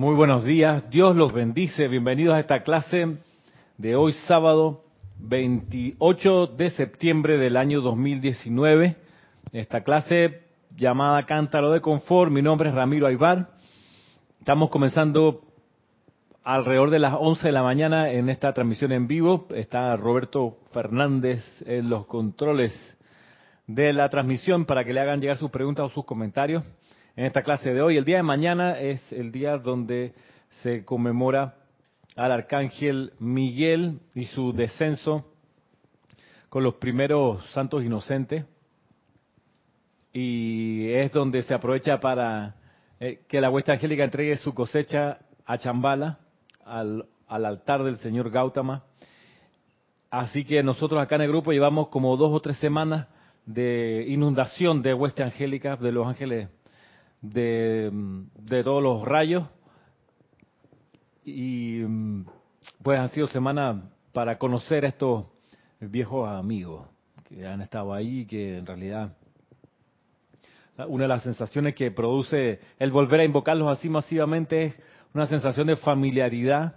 Muy buenos días, Dios los bendice. Bienvenidos a esta clase de hoy sábado 28 de septiembre del año 2019. Esta clase llamada Cántaro de Confort. Mi nombre es Ramiro Aybar. Estamos comenzando alrededor de las 11 de la mañana en esta transmisión en vivo. Está Roberto Fernández en los controles de la transmisión para que le hagan llegar sus preguntas o sus comentarios en esta clase de hoy. El día de mañana es el día donde se conmemora al arcángel Miguel y su descenso con los primeros santos inocentes. Y es donde se aprovecha para eh, que la huesta angélica entregue su cosecha a Chambala, al, al altar del señor Gautama. Así que nosotros acá en el grupo llevamos como dos o tres semanas de inundación de hueste angélica, de los ángeles de, de todos los rayos. Y pues han sido semanas para conocer a estos viejos amigos que han estado ahí, que en realidad una de las sensaciones que produce el volver a invocarlos así masivamente es una sensación de familiaridad,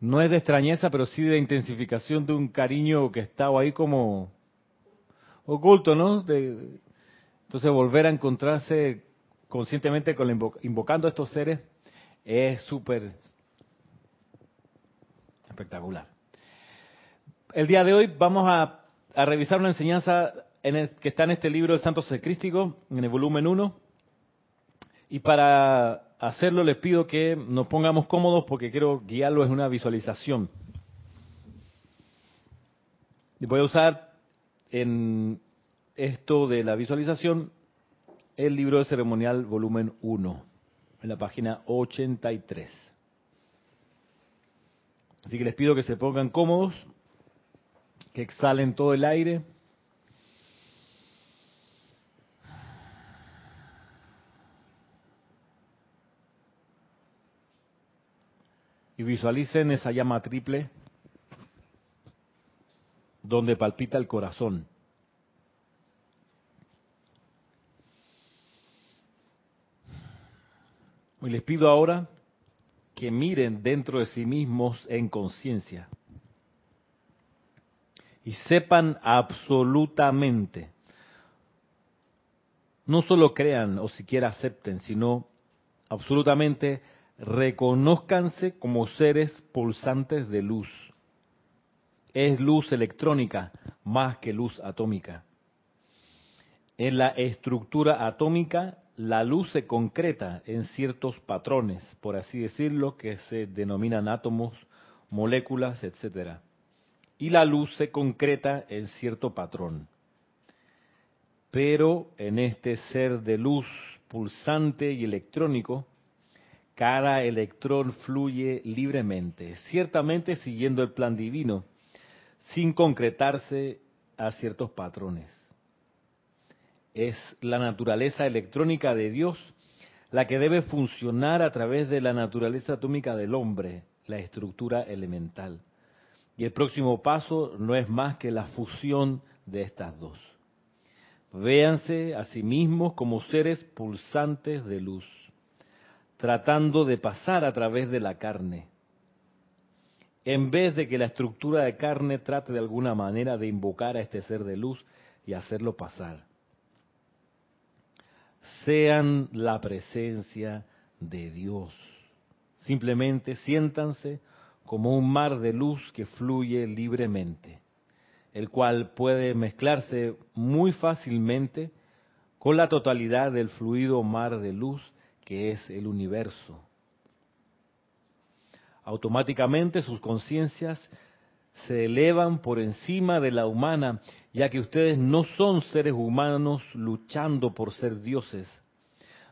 no es de extrañeza, pero sí de intensificación de un cariño que estaba ahí como oculto, ¿no? De, entonces volver a encontrarse conscientemente con invocando a estos seres es súper espectacular. El día de hoy vamos a, revisar una enseñanza en que está en este libro, El Santo Secrístico, en el volumen 1. Y para hacerlo les pido que nos pongamos cómodos porque quiero guiarlo en una visualización. Y voy a usar en esto de la visualización el libro de ceremonial volumen 1, en la página 83. Así que les pido que se pongan cómodos, que exhalen todo el aire. Y visualicen esa llama triple donde palpita el corazón. Y les pido ahora que miren dentro de sí mismos en conciencia y sepan absolutamente, no solo crean o siquiera acepten, sino absolutamente reconózcanse como seres pulsantes de luz. Es luz electrónica más que luz atómica. En la estructura atómica la luz se concreta en ciertos patrones, por así decirlo, que se denominan átomos, moléculas, etc. Y la luz se concreta en cierto patrón. Pero en este ser de luz pulsante y electrónico, cada electrón fluye libremente, ciertamente siguiendo el plan divino, sin concretarse a ciertos patrones es la naturaleza electrónica de Dios la que debe funcionar a través de la naturaleza atómica del hombre, la estructura elemental. Y el próximo paso no es más que la fusión de estas dos. Véanse a sí mismos como seres pulsantes de luz, tratando de pasar a través de la carne, en vez de que la estructura de carne trate de alguna manera de invocar a este ser de luz y hacerlo pasar sean la presencia de Dios. Simplemente siéntanse como un mar de luz que fluye libremente, el cual puede mezclarse muy fácilmente con la totalidad del fluido mar de luz que es el universo. Automáticamente sus conciencias se elevan por encima de la humana, ya que ustedes no son seres humanos luchando por ser dioses.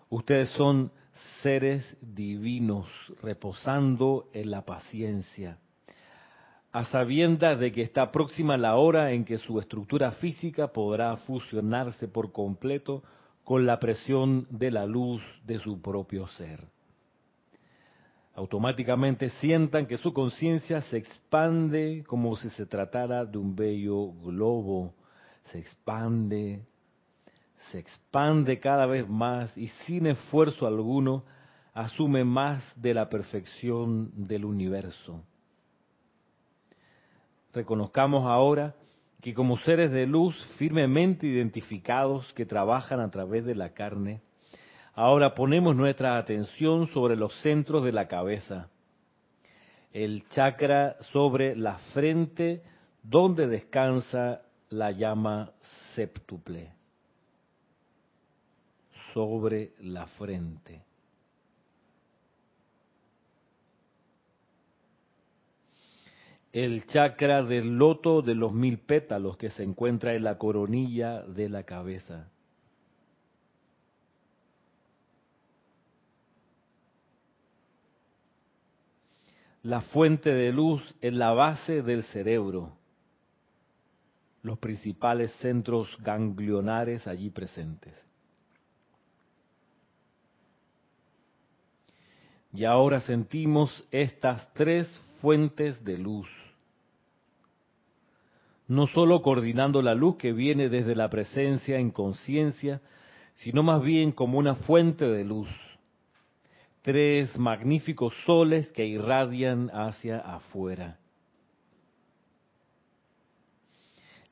Ustedes son seres divinos reposando en la paciencia, a sabiendas de que está próxima la hora en que su estructura física podrá fusionarse por completo con la presión de la luz de su propio ser automáticamente sientan que su conciencia se expande como si se tratara de un bello globo, se expande, se expande cada vez más y sin esfuerzo alguno asume más de la perfección del universo. Reconozcamos ahora que como seres de luz firmemente identificados que trabajan a través de la carne, ahora ponemos nuestra atención sobre los centros de la cabeza, el chakra sobre la frente donde descansa la llama séptuple, sobre la frente. el chakra del loto de los mil pétalos que se encuentra en la coronilla de la cabeza. La fuente de luz en la base del cerebro, los principales centros ganglionares allí presentes. Y ahora sentimos estas tres fuentes de luz no solo coordinando la luz que viene desde la presencia en conciencia, sino más bien como una fuente de luz. Tres magníficos soles que irradian hacia afuera.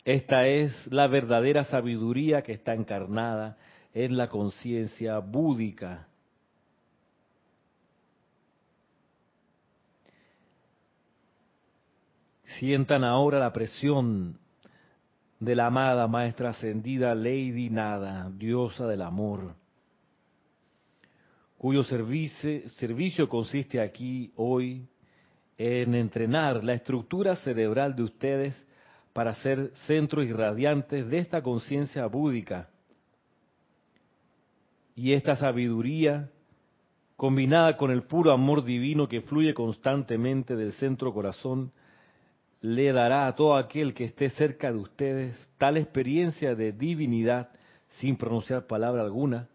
Esta es la verdadera sabiduría que está encarnada en la conciencia búdica. Sientan ahora la presión de la amada maestra ascendida Lady Nada, diosa del amor, cuyo servicio, consiste aquí hoy en entrenar la estructura cerebral de ustedes para ser centros irradiantes de esta conciencia búdica. Y esta sabiduría, combinada con el puro amor divino que fluye constantemente del centro corazón, le dará a todo aquel que esté cerca de ustedes tal experiencia de divinidad sin pronunciar palabra alguna,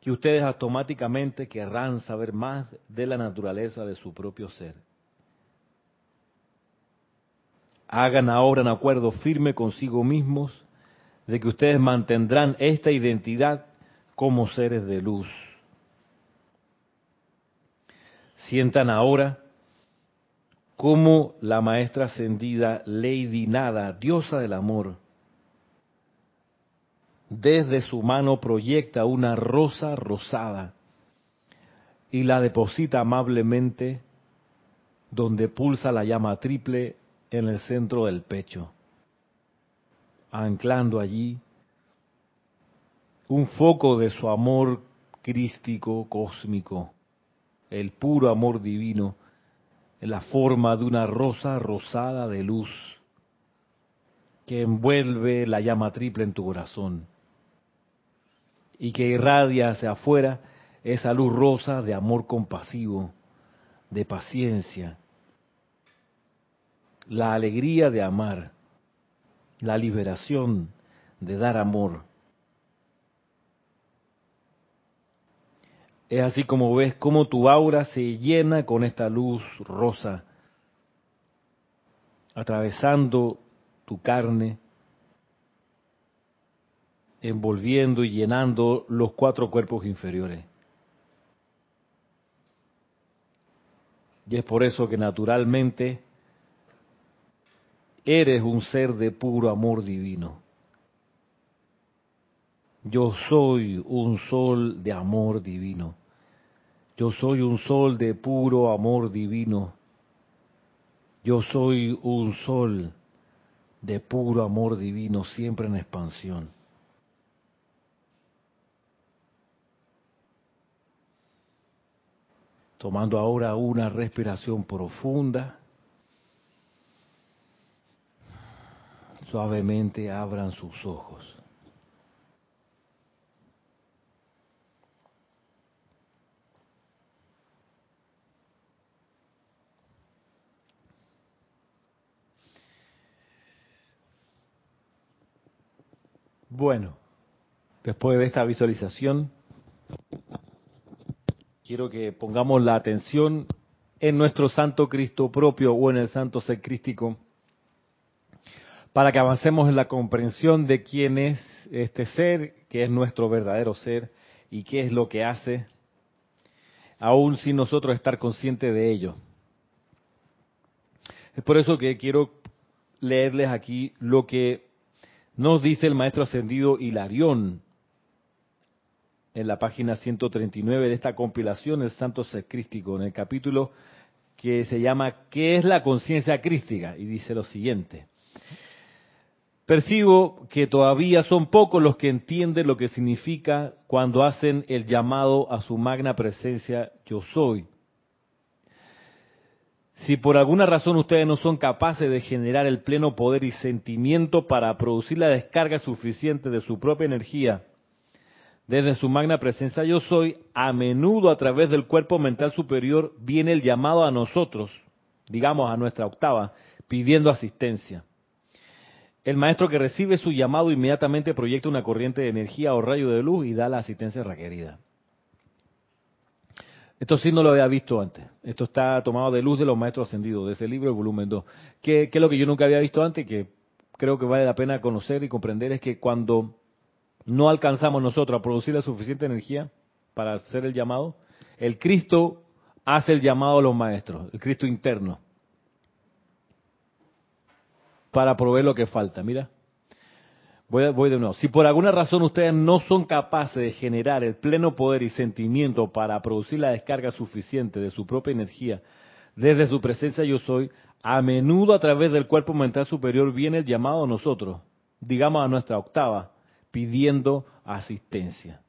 que ustedes automáticamente querrán saber más de la naturaleza de su propio ser. Hagan ahora un acuerdo firme consigo mismos de que ustedes mantendrán esta identidad como seres de luz. Sientan ahora como la maestra ascendida Lady Nada, diosa del amor, desde su mano proyecta una rosa rosada y la deposita amablemente donde pulsa la llama triple en el centro del pecho, anclando allí un foco de su amor crístico cósmico, el puro amor divino en la forma de una rosa rosada de luz que envuelve la llama triple en tu corazón y que irradia hacia afuera esa luz rosa de amor compasivo, de paciencia, la alegría de amar, la liberación de dar amor. Es así como ves cómo tu aura se llena con esta luz rosa, atravesando tu carne, envolviendo y llenando los cuatro cuerpos inferiores. Y es por eso que naturalmente eres un ser de puro amor divino. Yo soy un sol de amor divino. Yo soy un sol de puro amor divino. Yo soy un sol de puro amor divino, siempre en expansión. Tomando ahora una respiración profunda. Suavemente abran sus ojos. Bueno, después de esta visualización, quiero que pongamos la atención en nuestro Santo Cristo propio o en el Santo Ser Crístico para que avancemos en la comprensión de quién es este ser, que es nuestro verdadero ser y qué es lo que hace aún sin nosotros estar conscientes de ello. Es por eso que quiero leerles aquí lo que nos dice el maestro ascendido Hilarión en la página 139 de esta compilación, el Santo Ser Crístico, en el capítulo que se llama ¿Qué es la conciencia crística? Y dice lo siguiente. Percibo que todavía son pocos los que entienden lo que significa cuando hacen el llamado a su magna presencia yo soy. Si por alguna razón ustedes no son capaces de generar el pleno poder y sentimiento para producir la descarga suficiente de su propia energía desde su magna presencia yo soy, a menudo a través del cuerpo mental superior viene el llamado a nosotros, digamos a nuestra octava, pidiendo asistencia. El maestro que recibe su llamado inmediatamente proyecta una corriente de energía o rayo de luz y da la asistencia requerida. Esto sí no lo había visto antes. Esto está tomado de luz de los maestros ascendidos, de ese libro, el volumen 2. ¿Qué, ¿Qué, es lo que yo nunca había visto antes? Que creo que vale la pena conocer y comprender es que cuando no alcanzamos nosotros a producir la suficiente energía para hacer el llamado, el Cristo hace el llamado a los maestros, el Cristo interno, para proveer lo que falta. Mira, voy, voy de nuevo. Si por alguna razón ustedes no son capaces de generar el pleno poder y sentimiento para producir la descarga suficiente de su propia energía desde su presencia yo soy, a menudo a través del cuerpo mental superior viene el llamado a nosotros, digamos a nuestra octava, pidiendo asistencia.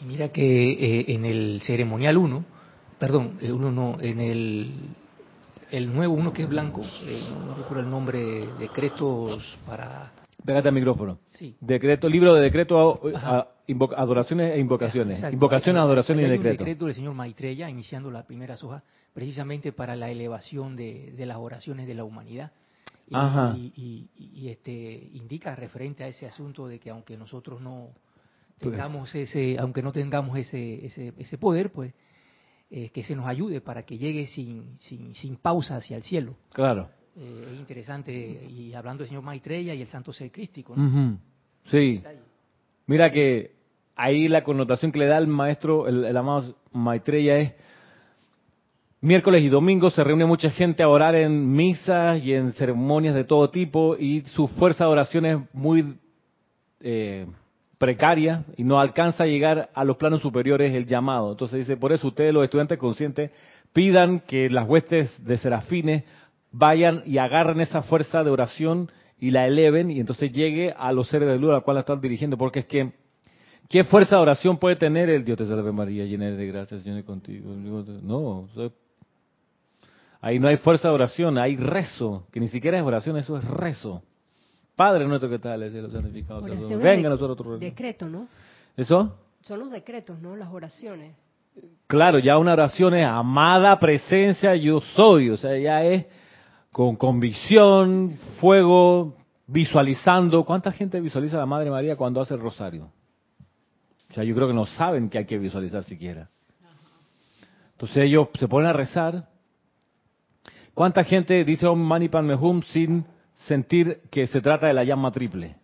Y mira que eh, en el ceremonial 1, perdón, eh, uno no, en el, el nuevo uno que es blanco, eh, no, recuerdo el nombre, decretos para... Pégate al micrófono. Sí. Decreto, libro de decreto, a, invoca, adoraciones e invocaciones. Exacto. Invocaciones, adoraciones y Hay un decreto. decreto del señor Maitreya, iniciando la primera hoja, precisamente para la elevación de, de las oraciones de la humanidad. Y, Ajá. y- y- y, este indica referente a ese asunto de que aunque nosotros no Pues- tengamos ese, aunque no tengamos ese, ese, ese poder, pues eh, que se nos ayude para que llegue sin, sin, sin pausa hacia el cielo. Claro. Eh, es interesante, y hablando del señor Maitreya y el santo ser crístico. Sí. Mira que ahí la connotación que le da el maestro, el, el amado Maitreya es miércoles y domingos se reúne mucha gente a orar en misas y en ceremonias de todo tipo y su fuerza de oración es muy eh, precaria y no alcanza a llegar a los planos superiores el llamado. Entonces dice, por eso ustedes los estudiantes conscientes pidan que las huestes de serafines vayan y agarren esa fuerza de oración y la eleven y entonces llegue a los seres de luz a la cual la están dirigiendo, porque es que ¿qué fuerza de oración puede tener el Dios te salve María, llena de gracia, Señor contigo? No, ahí no hay fuerza de oración, hay rezo, que ni siquiera es oración, eso es rezo. Padre nuestro que tal, el cielo santificado, es venga nosotros reino. Decreto, ¿no? ¿Eso? Son los decretos, ¿no? Las oraciones. Claro, ya una oración es amada presencia yo soy, o sea, ya es con convicción, fuego, visualizando. ¿Cuánta gente visualiza a la Madre María cuando hace el rosario? O sea, yo creo que no saben que hay que visualizar siquiera. Entonces ellos se ponen a rezar. ¿Cuánta gente dice Om sin sentir que se trata de la llama triple?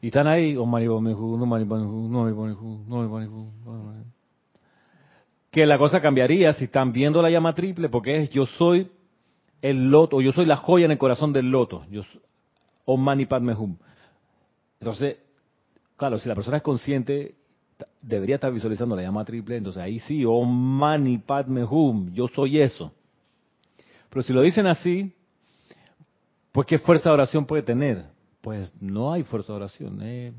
Y están ahí, Om Mani Padme Hum, Om Mani Padme Hum, Om. Que la cosa cambiaría si están viendo la llama triple, porque es yo soy el loto, yo soy la joya en el corazón del loto. Yo, Om Mani. Entonces, claro, si la persona es consciente, debería estar visualizando la llama triple, entonces ahí sí, Om Hum, yo soy eso. Pero si lo dicen así, pues ¿qué fuerza de oración puede tener? Pues no hay fuerza de oración. eh.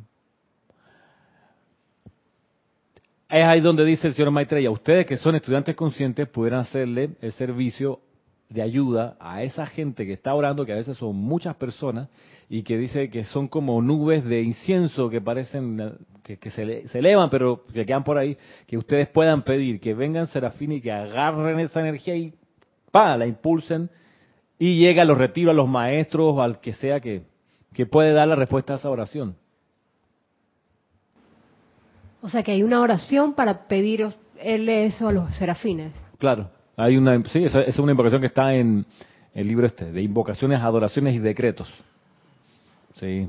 Es ahí donde dice el señor Maitreya, ustedes que son estudiantes conscientes pudieran hacerle el servicio de ayuda a esa gente que está orando, que a veces son muchas personas, y que dice que son como nubes de incienso que parecen, que, se, se elevan, pero que quedan por ahí, que ustedes puedan pedir, que vengan serafines y que agarren esa energía y pa, la impulsen, y llega, los retiro a los maestros, al que sea que, que puede dar la respuesta a esa oración. O sea que hay una oración para pedir eso a los serafines. Claro, hay una, sí, esa, esa es una invocación que está en el libro este, de invocaciones, adoraciones y decretos. Sí.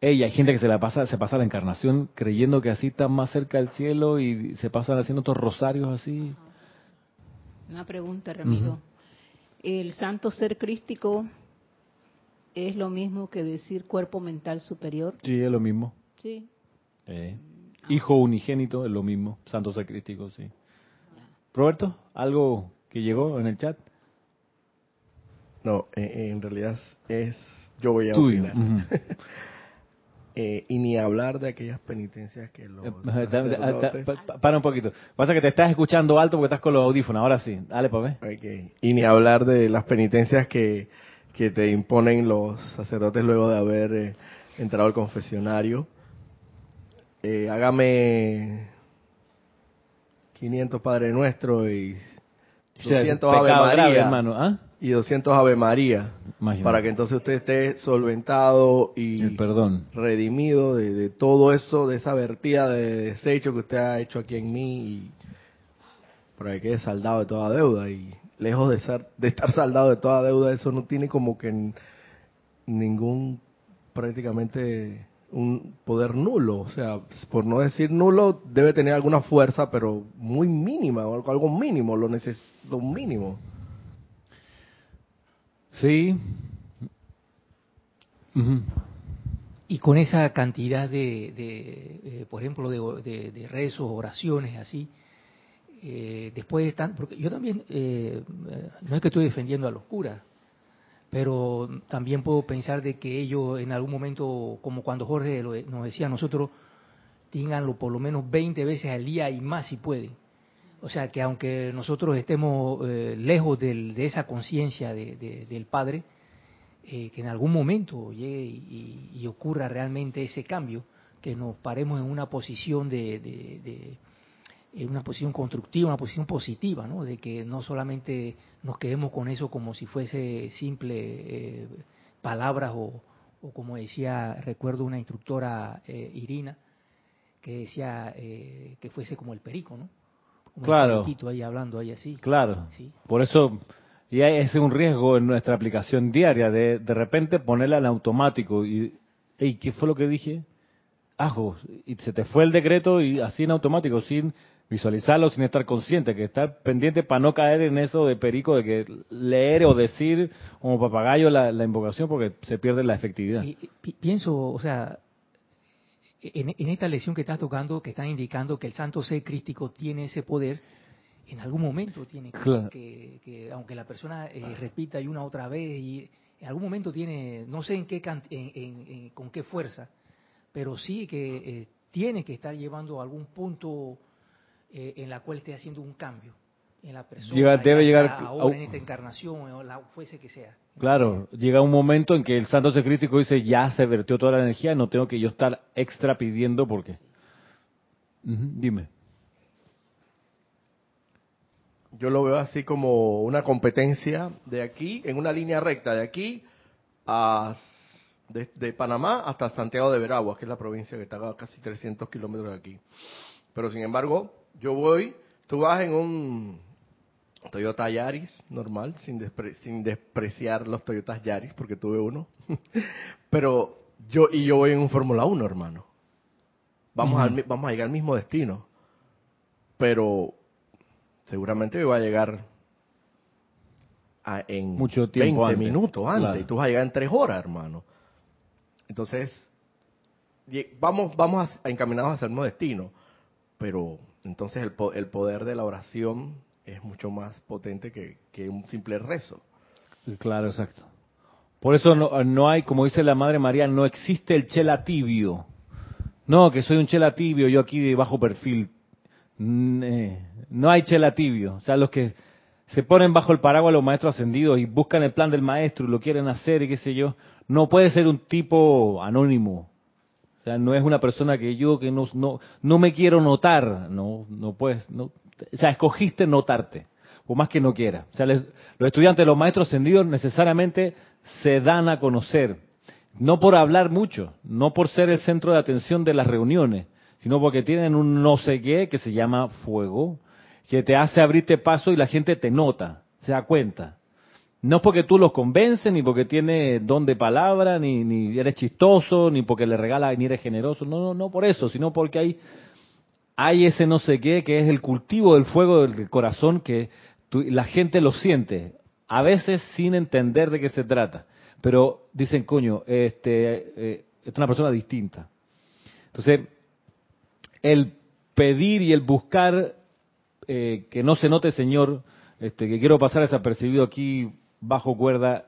Ey, hay gente que se la pasa, se pasa la encarnación creyendo que así está más cerca del cielo y se pasan haciendo estos rosarios así. Una pregunta, Ramiro. ¿El santo ser crístico es lo mismo que decir cuerpo mental superior? Sí, es lo mismo. Sí. Eh, hijo unigénito es lo mismo. Santo ser crístico, sí. Roberto, ¿algo que llegó en el chat? No, eh, en realidad es... Yo voy a Tuyo. opinar. ujú. Eh, y ni hablar de aquellas penitencias que los... Eh, Para un poquito. Pasa que te estás escuchando alto porque estás con los audífonos. Ahora sí. Dale, pues, papá. Ok. Y ni hablar de las penitencias que, que te imponen los sacerdotes luego de haber eh, entrado al confesionario. Eh, hágame 500 Padre Nuestro y O sea, 200 Ave pecado grave, María hermano. ¿ah? Y 200 Ave María Imagínate. para que entonces usted esté solventado y El perdón. redimido de, de todo eso, de esa vertida de desecho que usted ha hecho aquí en mí y para que quede saldado de toda deuda y lejos de ser de estar saldado de toda deuda eso no tiene como que ningún prácticamente un poder nulo, o sea, por no decir nulo debe tener alguna fuerza, pero muy mínima o algo- mínimo, lo necesito un mínimo. Sí. Y con esa cantidad de, de, eh, por ejemplo, de, de- de rezos, oraciones, así, eh, después de tan, porque yo también, eh, eh, no es que estoy defendiendo a los curas, pero también puedo pensar de que ellos en algún momento, como cuando Jorge lo- nos decía a nosotros, tenganlo por lo menos 20 veces al día y más si pueden. O sea, que aunque nosotros estemos eh, lejos del- de esa conciencia de- de- del Padre, eh, que en algún momento llegue y, ocurra realmente ese cambio, que nos paremos en una posición de, una posición constructiva, una posición positiva, ¿no? De que no solamente nos quedemos con eso como si fuese simple eh, palabras o, o como decía, recuerdo una instructora eh, Irina que decía eh, que fuese como el perico, ¿no? Como Claro. ahí hablando ahí así. Claro. Sí. Por eso, y hay- ese es un riesgo en nuestra aplicación diaria, de de repente ponerla en automático y, hey, ¿qué fue lo que dije? Ajo, y se te fue el decreto y así en automático, sin visualizarlo, sin estar consciente, que estar pendiente para no caer en eso de perico, de que leer o decir como papagayo la, la invocación porque se pierde la efectividad. Y- pienso, o sea, en, en esta lección que estás tocando, que están indicando que el santo ser crístico tiene ese poder, en algún momento tiene que, Claro. que- que, aunque la persona eh, repita y una otra vez, y en algún momento tiene, no sé en qué en- en- con qué fuerza, pero sí que eh, tiene que estar llevando a algún punto eh, en la cual esté haciendo un cambio en la persona. Llega- debe sea llegar a- en esta encarnación o la fuese que sea. Claro, llega un momento en que el santo ser crítico dice, ya se vertió toda la energía, no tengo que yo estar extra pidiendo porque... Ujú, Dime. Yo lo veo así como una competencia de aquí, en una línea recta, de aquí a de, de Panamá hasta Santiago de Veraguas, que es la provincia que está a casi 300 kilómetros de aquí. Pero sin embargo, yo voy, tú vas en un Toyota Yaris normal, sin, despre- sin despreciar los Toyotas Yaris, porque tuve uno. Pero yo y yo voy en un Fórmula 1, hermano. Vamos, al mi- vamos a llegar al mismo destino. Pero seguramente yo voy a llegar a- en Mucho tiempo 20 antes. minutos antes. Claro. Y tú vas a llegar en 3 horas, hermano. Entonces, vamos, vamos a, encaminados hacia el mismo destino. Pero entonces el poder de la oración es mucho más potente que, que un simple rezo. Claro, exacto. Por eso no, no hay, como dice la Madre María, no existe el chela tibio. No, que soy un chela tibio, yo aquí de bajo perfil. Mm, eh, No hay chela tibio. O sea, los que se ponen bajo el paraguas los maestros ascendidos y buscan el plan del maestro y lo quieren hacer y qué sé yo, no puede ser un tipo anónimo. O sea, no es una persona que yo que no, no, no me quiero notar. No, no puedes. No, o sea, escogiste notarte, por más que no quiera. O sea, les- los estudiantes, los maestros ascendidos necesariamente se dan a conocer. No por hablar mucho, no por ser el centro de atención de las reuniones, sino porque tienen un no sé qué que se llama fuego, que te hace abrirte paso y la gente te nota, se da cuenta. No es porque tú los convences, ni porque tienes don de palabra, ni, ni eres chistoso, ni porque le regalas, ni eres generoso. No, no, no por eso, sino porque hay, hay ese no sé qué, que es el cultivo del fuego del corazón que tú- la gente lo siente, a veces sin entender de qué se trata. Pero dicen, coño, este, eh, es una persona distinta. Entonces, el pedir y el buscar eh, que no se note, Señor, este, que quiero pasar desapercibido aquí bajo cuerda,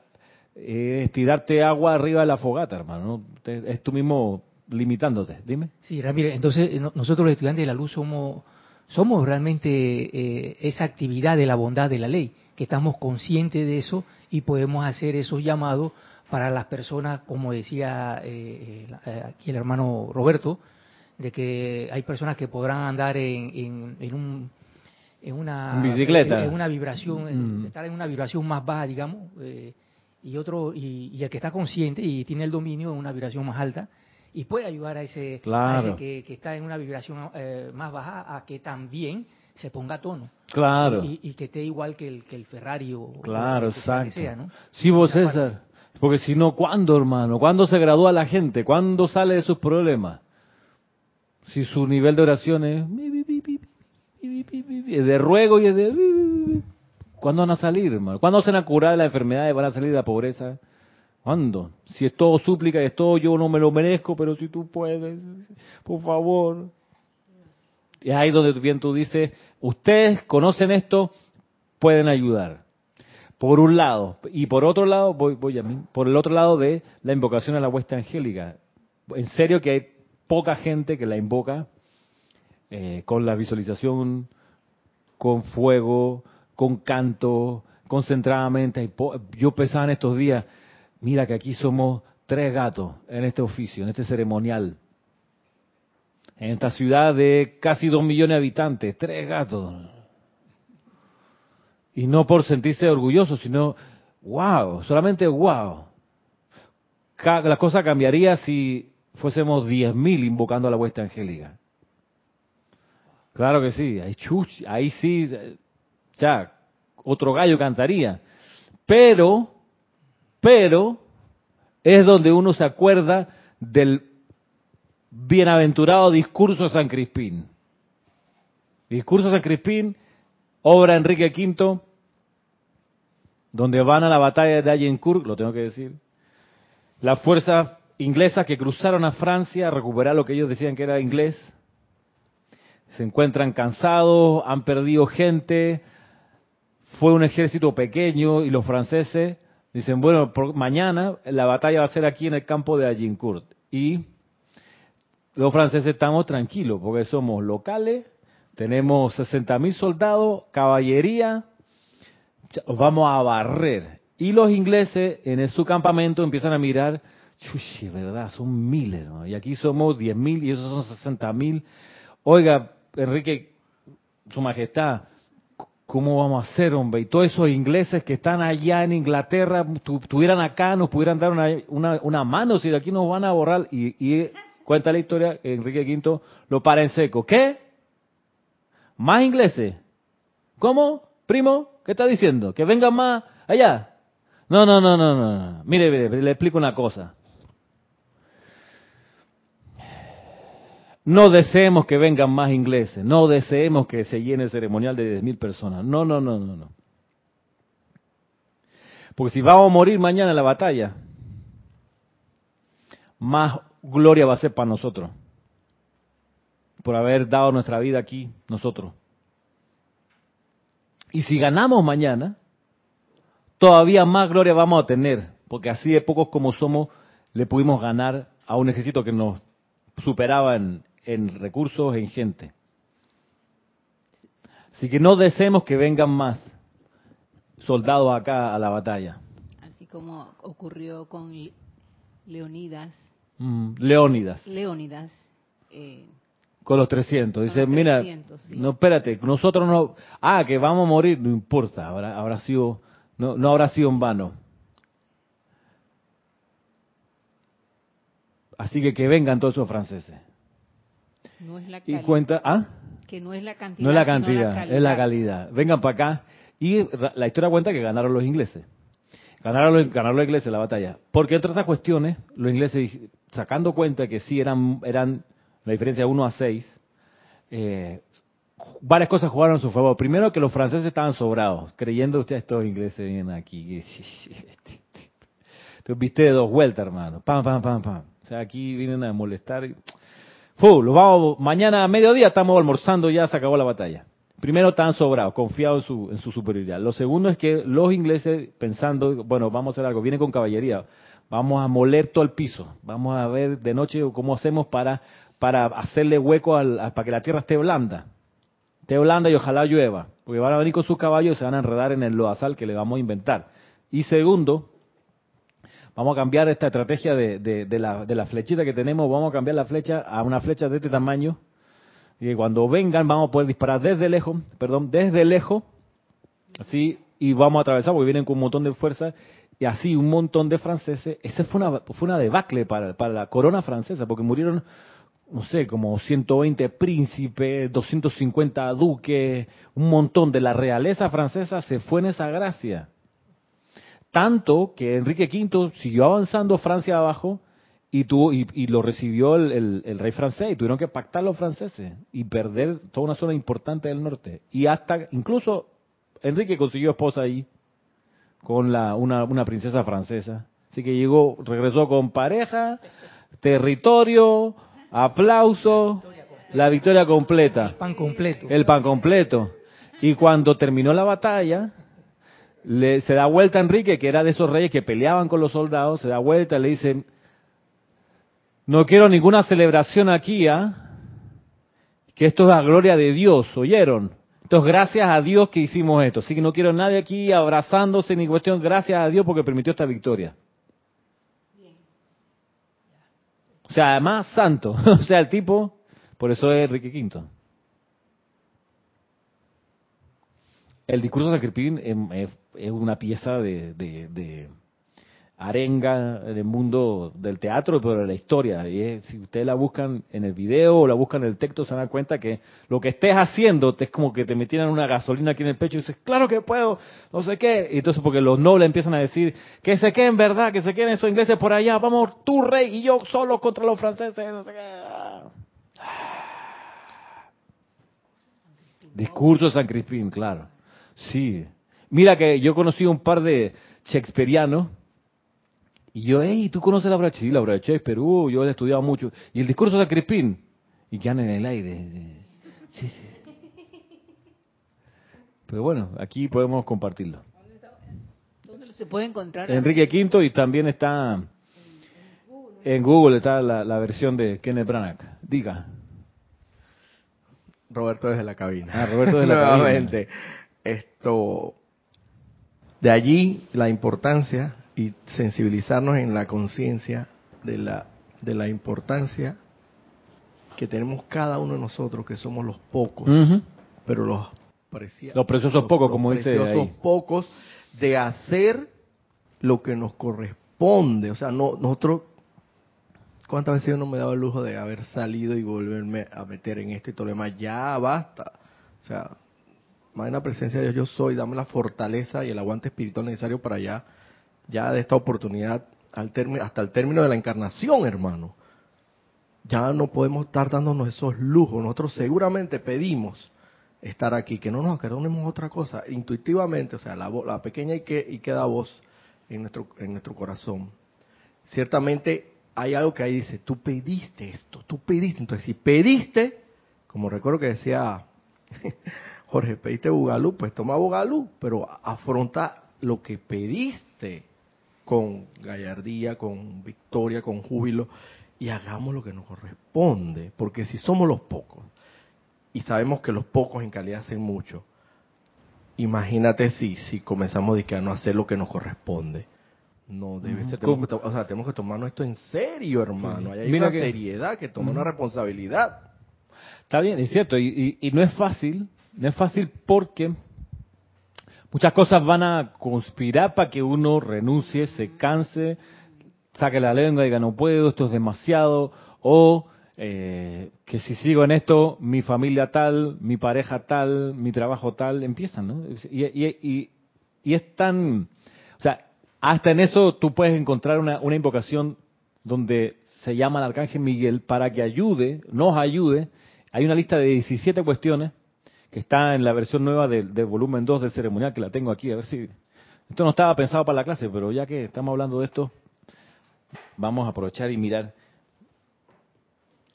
eh, es tirarte agua arriba de la fogata, hermano. ¿no? Te- Es tú mismo limitándote. Dime. Sí, Ramírez, entonces no- nosotros los estudiantes de la luz somos, somos realmente eh, esa actividad de la bondad de la ley, que estamos conscientes de eso y podemos hacer esos llamados para las personas, como decía eh, eh, eh, aquí el hermano Roberto, de que hay personas que podrán andar en, en, en un en una bicicleta. en, en una vibración Mm. estar en una vibración más baja digamos eh, y otro y, y el que está consciente y tiene el dominio en una vibración más alta y puede ayudar a ese, a Claro. ese que, que está en una vibración eh, más baja a que también se ponga a tono Claro. y, y que esté igual que el, que el Ferrari o Claro, o lo que sea que exacto. sea, ¿no? Sí, vos parte. César. Porque si no, ¿cuándo, hermano? ¿Cuándo se gradúa la gente? ¿Cuándo sale de sus problemas? Si su nivel de oración es de ruego y es de... ¿Cuándo van a salir, hermano? ¿Cuándo se van a curar de la enfermedad y van a salir de la pobreza? ¿Cuándo? Si es todo súplica y es todo yo no me lo merezco, pero si tú puedes, por favor. Es ahí donde bien tú dices, ustedes conocen esto, pueden ayudar. Por un lado. Y por otro lado, voy, voy a mí, por el otro lado de la invocación a la huesta angélica. En serio que hay poca gente que la invoca eh, con la visualización, con fuego, con canto, concentradamente. Yo pensaba en estos días, mira que aquí somos tres gatos en este oficio, en este ceremonial. En esta ciudad de casi dos millones de habitantes, tres gatos. Y no por sentirse orgulloso, sino, wow, solamente wow. La cosa cambiaría si fuésemos 10.000 invocando a la huesta angélica. Claro que sí, ahí, chuch, ahí sí, ya, otro gallo cantaría. Pero, pero, es donde uno se acuerda del bienaventurado discurso de San Crispín. Discurso de San Crispín, obra Enrique V, donde van a la batalla de Agincourt, lo tengo que decir, las fuerzas inglesas que cruzaron a Francia a recuperar lo que ellos decían que era inglés, se encuentran cansados, han perdido gente, fue un ejército pequeño y los franceses dicen, bueno, por- mañana la batalla va a ser aquí en el campo de Agincourt. Y los franceses estamos tranquilos porque somos locales, tenemos 60.000 soldados, caballería, vamos a barrer. Y los ingleses en su campamento empiezan a mirar, chuchi, verdad, son miles, ¿no? y aquí somos 10.000 y esos son 60.000. Oiga, Enrique, su majestad, ¿cómo vamos a hacer, hombre? Y todos esos ingleses que están allá en Inglaterra, tu- estuvieran acá, nos pudieran dar una, una, mano, si de aquí nos van a borrar. Y, cuenta la historia, Enrique V lo para en seco. ¿Qué? ¿Más ingleses? ¿Cómo? Primo, ¿qué está diciendo? ¿Que vengan más allá? No, no, no, no. no. Mire, mire, le explico una cosa. No deseemos que vengan más ingleses, no deseemos que se llene el ceremonial de 10.000 personas. No, no, no, no, no. Porque si vamos a morir mañana en la batalla, más gloria va a ser para nosotros. Por haber dado nuestra vida aquí nosotros. Y si ganamos mañana, todavía más gloria vamos a tener. Porque así de pocos como somos, le pudimos ganar a un ejército que nos superaba en, en recursos, en gente. Así que no deseemos que vengan más soldados acá a la batalla. Así como ocurrió con Le- Leonidas, Mm, Leónidas, Leónidas, eh, con los 300. Dice, los mira, 300, sí. no, espérate, nosotros no... Ah, que vamos a morir, no importa, habrá, habrá sido, no, no habrá sido en vano. Así que que vengan todos esos franceses. No es la Y calidad, cuenta, ¿ah? que no es la cantidad, No es la cantidad, es la calidad. Vengan para acá. Y la historia cuenta que ganaron los ingleses. Ganaron los, ganaron los ingleses la batalla. Porque entre otras cuestiones, los ingleses, sacando cuenta que sí eran, eran la diferencia de 1 a 6, eh, varias cosas jugaron a su favor. Primero que los franceses estaban sobrados, creyendo ustedes estos ingleses vienen aquí. Te viste de dos vueltas, hermano. Pam, pam, pam, pam. O sea, aquí vienen a molestar. Fu, lo vamos, mañana a mediodía estamos almorzando, ya se acabó la batalla. Primero estaban sobrados, confiados en su, en su superioridad. Lo segundo es que los ingleses, pensando, bueno, vamos a hacer algo, vienen con caballería, vamos a moler todo el piso, vamos a ver de noche cómo hacemos para, para hacerle hueco al, para que la tierra esté blanda. Esté blanda y ojalá llueva, porque van a venir con sus caballos y se van a enredar en el loazal que le vamos a inventar. Y segundo, vamos a cambiar esta estrategia de, de- la, de la flechita que tenemos, vamos a cambiar la flecha a una flecha de este tamaño, y cuando vengan vamos a poder disparar desde lejos, perdón, desde lejos, así, y vamos a atravesar porque vienen con un montón de fuerza, y así un montón de franceses, esa fue una, fue una debacle para la corona francesa, porque murieron, no sé, como 120 príncipes, 250 duques, un montón de la realeza francesa se fue en esa gracia. Tanto que Enrique V siguió avanzando Francia abajo y tuvo y, y lo recibió el, el- el rey francés y tuvieron que pactar los franceses y perder toda una zona importante del norte. Y hasta incluso Enrique consiguió esposa ahí con la, una, una princesa francesa. Así que llegó, regresó con pareja, territorio, aplauso, la victoria completa Pan completo. el pan completo. Y cuando terminó la batalla, le, se da vuelta a Enrique, que era de esos reyes que peleaban con los soldados, se da vuelta y le dice, no quiero ninguna celebración aquí, ¿ah? Que esto es la gloria de Dios, ¿oyeron? Entonces, gracias a Dios que hicimos esto. Así que no quiero nadie aquí abrazándose ni cuestión. Gracias a Dios porque permitió esta victoria. O sea, además, santo. o sea, el tipo, por eso es Enrique V. El discurso de San Crispín em, es, es una pieza de, de- arenga en el mundo del teatro, pero de la historia. Y es- si ustedes la buscan en el video o la buscan en el texto, se dan cuenta que lo que estés haciendo te- es como que te metieran una gasolina aquí en el pecho y dices, claro que puedo, no sé qué. Y entonces porque los nobles empiezan a decir, que se queden, ¿verdad? Que se queden esos ingleses por allá, vamos tú, rey, y yo solo contra los franceses. Discurso de San Crispín, claro. Sí. Mira que yo conocí un par de shakespearianos y yo, hey, ¿tú conoces la obra? Sí, la obra de Shakespeare, uh, yo he estudiado mucho. Y el discurso de Crispín, y quedan en el aire. Sí, sí. Pero bueno, aquí podemos compartirlo. ¿Dónde se puede encontrar? Enrique V y también está en Google, está la, la versión de Kenneth Branagh. Diga. Roberto desde la cabina. Ah, Roberto desde la Nuevamente. Esto, de allí la importancia y sensibilizarnos en la conciencia de la, de la importancia que tenemos cada uno de nosotros, que somos los pocos, pero los, Los preciosos pocos, como dice preciosos ahí. pocos, de hacer lo que nos corresponde. O sea, no nosotros, ¿cuántas veces yo no me daba el lujo de haber salido y volverme a meter en esto y todo lo demás? Ya basta. O sea, la presencia de Dios yo soy, dame la fortaleza y el aguante espiritual necesario para ya, ya de esta oportunidad hasta el término de la encarnación, hermano. Ya no podemos estar dándonos esos lujos. Nosotros seguramente pedimos estar aquí, que no nos acordemos otra cosa, intuitivamente, o sea, la, pequeña y, y queda voz en nuestro, en nuestro corazón. Ciertamente hay algo que ahí dice, tú pediste esto, tú pediste, entonces si pediste, como recuerdo que decía Jorge, pediste Bugalú, pues toma Bugalú, pero afronta lo que pediste con gallardía, con victoria, con júbilo, y hagamos lo que nos corresponde, porque si somos los pocos, y sabemos que los pocos en calidad hacen mucho, imagínate si, si comenzamos a no hacer lo que nos corresponde. No debe ser, tenemos que, o sea, tenemos que tomarnos esto en serio, hermano. Hay Mira una que- seriedad que toma una responsabilidad. Está bien, es cierto, y, y- y no es fácil, no es fácil porque muchas cosas van a conspirar para que uno renuncie, se canse, saque la lengua y diga no puedo, esto es demasiado, o eh, que si sigo en esto, mi familia tal, mi pareja tal, mi trabajo tal, empiezan, ¿no? Y, y- y- es tan, o sea, Hasta en eso tú puedes encontrar una, una invocación donde se llama al Arcángel Miguel para que ayude, nos ayude. Hay una lista de 17 cuestiones que está en la versión nueva del, volumen 2 del ceremonial, que la tengo aquí, a ver si... Esto no estaba pensado para la clase, pero ya que estamos hablando de esto, vamos a aprovechar y mirar.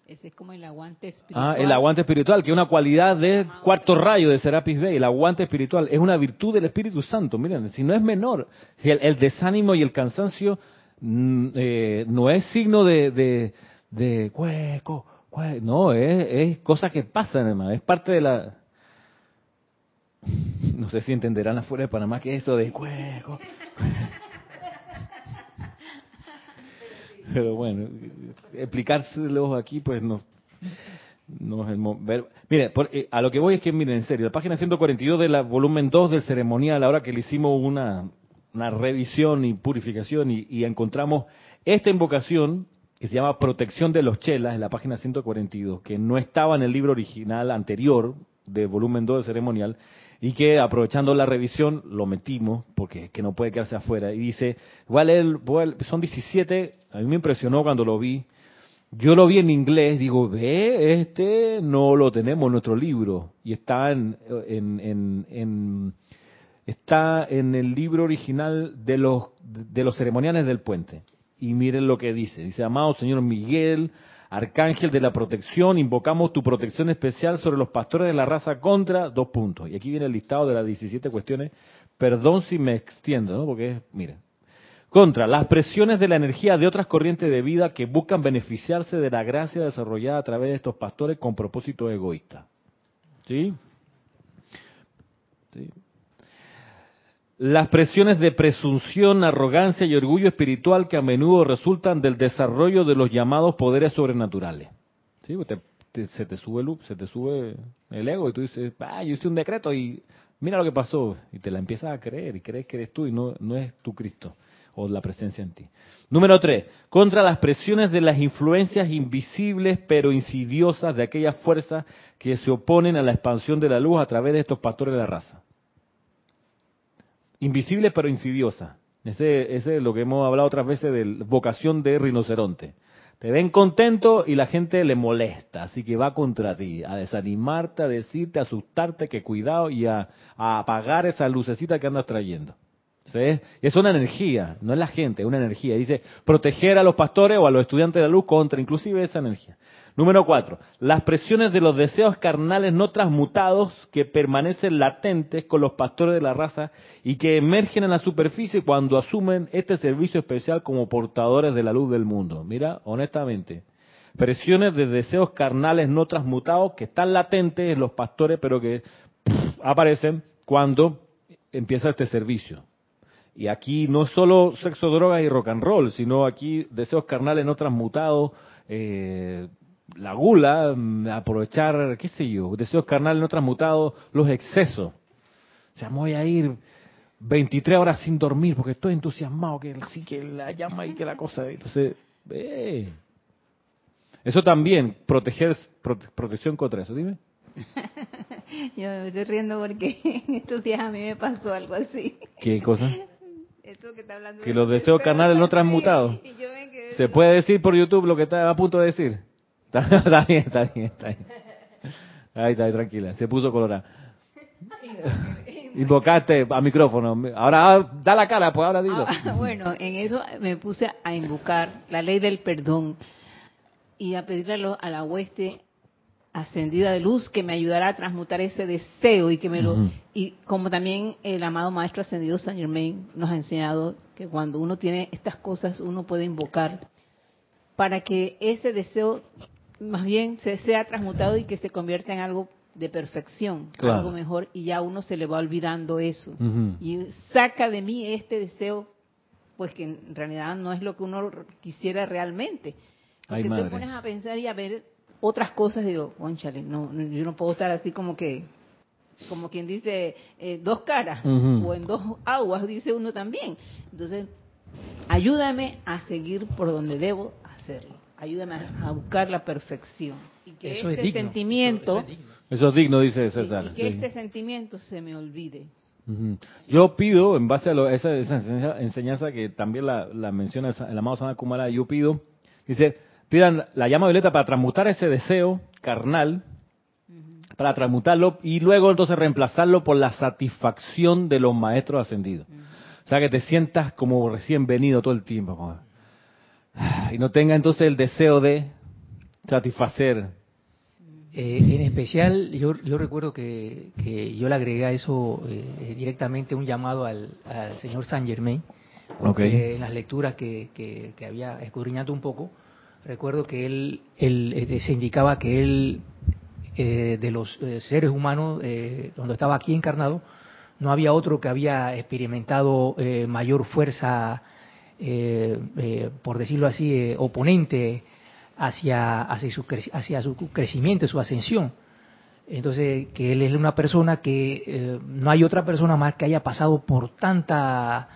Ese es como el aguante espiritual. Ah, el aguante espiritual, que es una cualidad de cuarto rayo de Serapis Bey. El aguante espiritual es una virtud del Espíritu Santo. Miren, si no es menor, si el, el desánimo y el cansancio mm, eh, no es signo de, de, de cueco, cue- no, es, es cosa que pasan, hermano. Es parte de la. No sé si entenderán afuera de Panamá que es eso de cueco. Pero bueno, explicárselos aquí, pues no, no es el mo- ver- Mire, por- eh, a lo que voy es que, miren, en serio, la página 142 del volumen 2 del ceremonial, ahora que le hicimos una, una revisión y purificación y, y encontramos esta invocación que se llama Protección de los Chelas, en la página 142, que no estaba en el libro original anterior del volumen 2 del ceremonial, y que aprovechando la revisión lo metimos, porque es que no puede quedarse afuera, y dice, son 17, a mí me impresionó cuando lo vi, yo lo vi en inglés, digo, ve, este no lo tenemos en nuestro libro, y está en, en, en, en- está en el libro original de los, de los ceremoniales del puente. Y miren lo que dice. Dice, amado Señor Miguel, Arcángel de la protección, invocamos tu protección especial sobre los pastores de la raza contra, dos puntos. Y aquí viene el listado de las 17 cuestiones. Perdón si me extiendo, ¿no? Porque, miren, contra las presiones de la energía de otras corrientes de vida que buscan beneficiarse de la gracia desarrollada a través de estos pastores con propósito egoísta. ¿Sí? ¿Sí? Las presiones de presunción, arrogancia y orgullo espiritual que a menudo resultan del desarrollo de los llamados poderes sobrenaturales. ¿Sí? Te- te- se te sube el, se te sube el ego y tú dices, ah, yo hice un decreto y mira lo que pasó. Y te la empiezas a creer y crees que eres tú y no, no es tu Cristo o la presencia en ti. Número tres, contra las presiones de las influencias invisibles pero insidiosas de aquellas fuerzas que se oponen a la expansión de la luz a través de estos pastores de la raza. Invisible pero insidiosa. Ese, ese es lo que hemos hablado otras veces de vocación de rinoceronte. Te ven contento y la gente le molesta, así que va contra ti, a desanimarte, a decirte, a asustarte, que cuidado y a, a apagar esa lucecita que andas trayendo. Es una energía, no es la gente, es una energía. Dice, proteger a los pastores o a los estudiantes de la luz contra inclusive esa energía. Número cuatro, las presiones de los deseos carnales no transmutados que permanecen latentes con los pastores de la raza y que emergen en la superficie cuando asumen este servicio especial como portadores de la luz del mundo. Mira, honestamente, presiones de deseos carnales no transmutados que están latentes en los pastores pero que aparecen cuando empieza este servicio. Y aquí no es solo sexo, drogas y rock and roll, sino aquí deseos carnales no transmutados, eh, la gula, mm, aprovechar, qué sé yo, deseos carnales no transmutados, los excesos. O sea, me voy a ir 23 horas sin dormir porque estoy entusiasmado que sí que la llama y que la cosa. Entonces, eh. eso también, proteger, prote- protección contra eso, dime. Yo me estoy riendo porque en estos días a mí me pasó algo así. ¿Qué cosa? Esto que está hablando Que de los deseos carnales no transmutados. ¿Se puede decir por YouTube lo que está a punto de decir? Está, está bien, está bien, está bien. Ahí está, ahí, tranquila. Se puso colorada. Invocaste a micrófono. Ahora ah, da la cara, pues ahora dilo. Ah, bueno, en eso me puse a invocar la ley del perdón y a pedirle a la hueste ascendida de luz que me ayudara a transmutar ese deseo y que me lo y como también el amado maestro ascendido Saint Germain nos ha enseñado que cuando uno tiene estas cosas uno puede invocar para que ese deseo más bien se sea transmutado y que se convierta en algo de perfección, Claro. algo mejor y ya uno se le va olvidando eso y saca de mí este deseo, pues que en realidad no es lo que uno quisiera realmente. Porque te pones a pensar y a ver otras cosas digo, conchale, no, no, yo no puedo estar así como que, como quien dice, eh, dos caras, o en dos aguas, dice uno también. Entonces, ayúdame a seguir por donde debo hacerlo. Ayúdame a, buscar la perfección. Y que Eso es este digno, sentimiento, eso- eso es digno. Eso es digno, dice César. y que sí. este sentimiento se me olvide. Yo pido, en base a lo- esa, esa enseñanza, enseñanza que también la, la menciona el amado Sana Kumara, yo pido, dice, pidan la llama violeta para transmutar ese deseo carnal, para transmutarlo y luego entonces reemplazarlo por la satisfacción de los maestros ascendidos. O sea, que te sientas como recién venido todo el tiempo. y no tenga entonces el deseo de satisfacer. Eh, en especial, yo, yo recuerdo que, que yo le agregué a eso eh, directamente un llamado al, al señor Saint Germain, porque Ok. en las lecturas que, que, que había escudriñado un poco, recuerdo que él, eh, se indicaba que él, eh, de los eh, seres humanos, eh, cuando estaba aquí encarnado, no había otro que había experimentado eh, mayor fuerza, eh, por decirlo así, oponente hacia, hacia, su, hacia su crecimiento, su ascensión. Entonces, que él es una persona que no hay otra persona más que haya pasado por tanta,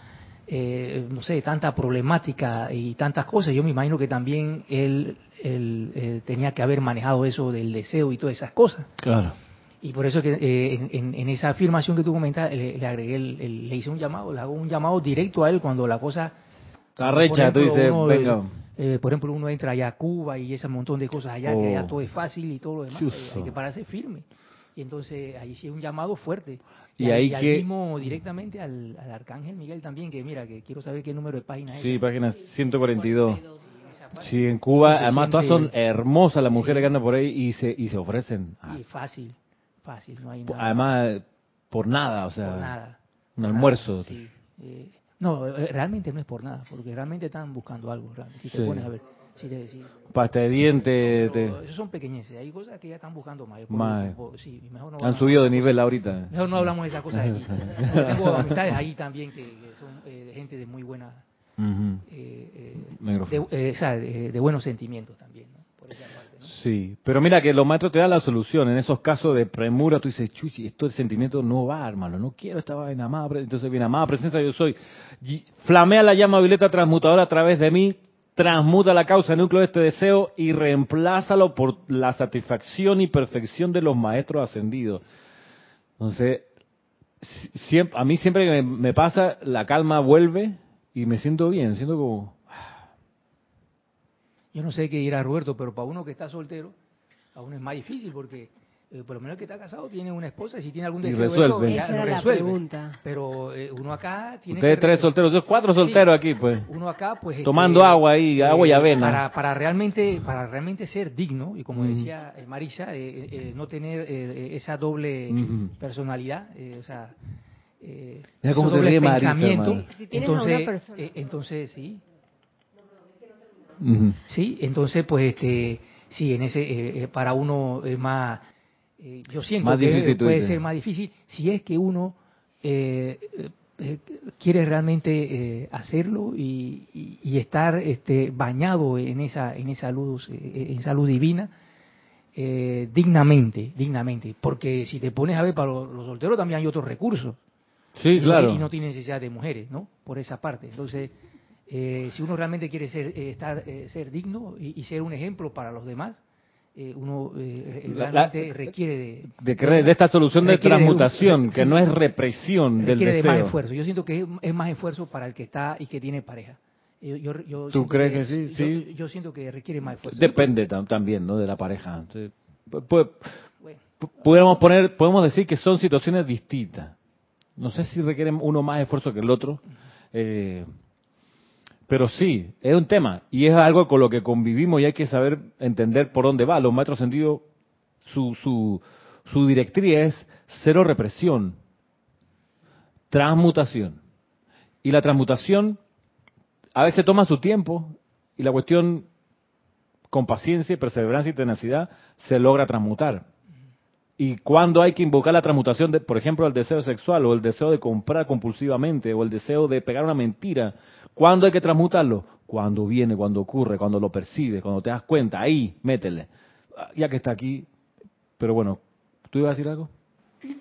eh, no sé, tanta problemática y tantas cosas. Yo me imagino que también él, él, eh, tenía que haber manejado eso del deseo y todas esas cosas. Claro. Y por eso que eh, en, en- esa afirmación que tú comentas, le, le agregué, el- el- le hice un llamado, le hago un llamado directo a él cuando la cosa... Está recha, tú dices, uno, venga. eh, por ejemplo, uno entra allá a Cuba y ese montón de cosas allá, que allá Oh. todo es fácil y todo lo demás, hay que pararse firme. Y entonces ahí sí es un llamado fuerte. Y al- ahí al que- mismo directamente al, al Arcángel Miguel también, que mira, que quiero saber qué número de página es. Sí, página 142. Esa parte. Sí, en Cuba, además todas son hermosas las mujeres Sí. que andan por ahí y se y se ofrecen. Ah, Y fácil, fácil, no hay nada. además, por nada, o sea, por nada. un almuerzo. nada, sí. Eh, no, eh, realmente no es por nada, porque realmente están buscando algo. realmente, Si te Sí. pones a ver, si te, si- Pasta de dientes. te- esos son pequeñeces, hay cosas que ya están buscando más. Más. Sí, mejor no han subido de nivel cosas. ahorita. Mejor no hablamos de esas cosas aquí. Yo tengo amistades ahí también que, que son eh, de gente de muy buena, Ujú. eh, eh, de, eh, o sea, de, de buenos sentimientos también, ¿no? Por esa parte, ¿no? Sí, pero mira que los maestros te dan la solución. En esos casos de premura, tú dices, chuchi, esto de sentimiento no va, hermano, no quiero esta vaina, amada pre-". Entonces viene, amada presencia, yo soy. Flamea la llama violeta transmutadora a través de mí, transmuta la causa núcleo de este deseo y reemplázalo por la satisfacción y perfección de los maestros ascendidos. Entonces, a mí siempre que me, pasa, la calma vuelve y me siento bien, siento como... Yo no sé qué dirá Roberto, pero para uno que está soltero, a uno es más difícil porque eh, por lo menos el que está casado tiene una esposa y si tiene algún Y deseo resuelve. eso, ya Esa lo era la resuelve. pregunta. Pero eh, uno acá tiene Ustedes que tres re- solteros, yo cuatro Sí. solteros aquí, pues. uno acá pues Tomando agua ahí, agua y avena. para, para realmente para realmente ser digno y como decía eh, Marisa eh, eh, eh, no tener eh, eh, esa doble personalidad eh, o sea eh, Mira cómo se ríe Marisa. Si entonces eh, entonces sí Ujú. Sí, entonces pues este sí, en ese eh, eh, para uno es más eh, yo siento Más que puede ser más difícil si es que uno eh, eh, eh, quiere realmente eh, hacerlo y, y- y estar este bañado en esa en esa luz en esa luz divina eh, dignamente, dignamente, porque si te pones a ver para los, los solteros también hay otros recursos Sí, y no- claro. y no tiene necesidad de mujeres, ¿no? Por esa parte. Entonces, eh, si uno realmente quiere ser, estar, eh, ser digno y, y ser un ejemplo para los demás, eh, uno eh, realmente la- requiere de, de, de esta solución de un- transmutación, que sí, no es represión del requiere de más deseo. esfuerzo. Yo siento que es, es más esfuerzo para el que está y que tiene pareja. Yo, yo- yo ¿Tú crees que sí? yo- Sí. Yo, siento que requiere más esfuerzo. Depende tam- también, ¿no? De la pareja. Sí. Bueno, pu- Pudiéramos poner, podemos decir que son situaciones distintas. No sé si requieren uno más esfuerzo que el otro, eh, pero sí, es un tema y es algo con lo que convivimos y hay que saber entender por dónde va. Los maestros sentidos, su, su, su directriz es cero represión, transmutación. Y la transmutación a veces toma su tiempo y la cuestión con paciencia, perseverancia y tenacidad se logra transmutar. Y cuando hay que invocar la transmutación, de, por ejemplo, el deseo sexual o el deseo de comprar compulsivamente o el deseo de pegar una mentira, ¿cuándo hay que transmutarlo? Cuando viene, cuando ocurre, cuando lo percibes, cuando te das cuenta, ahí, métele. Ah, Ya que está aquí. Pero bueno, ¿tú ibas a decir algo?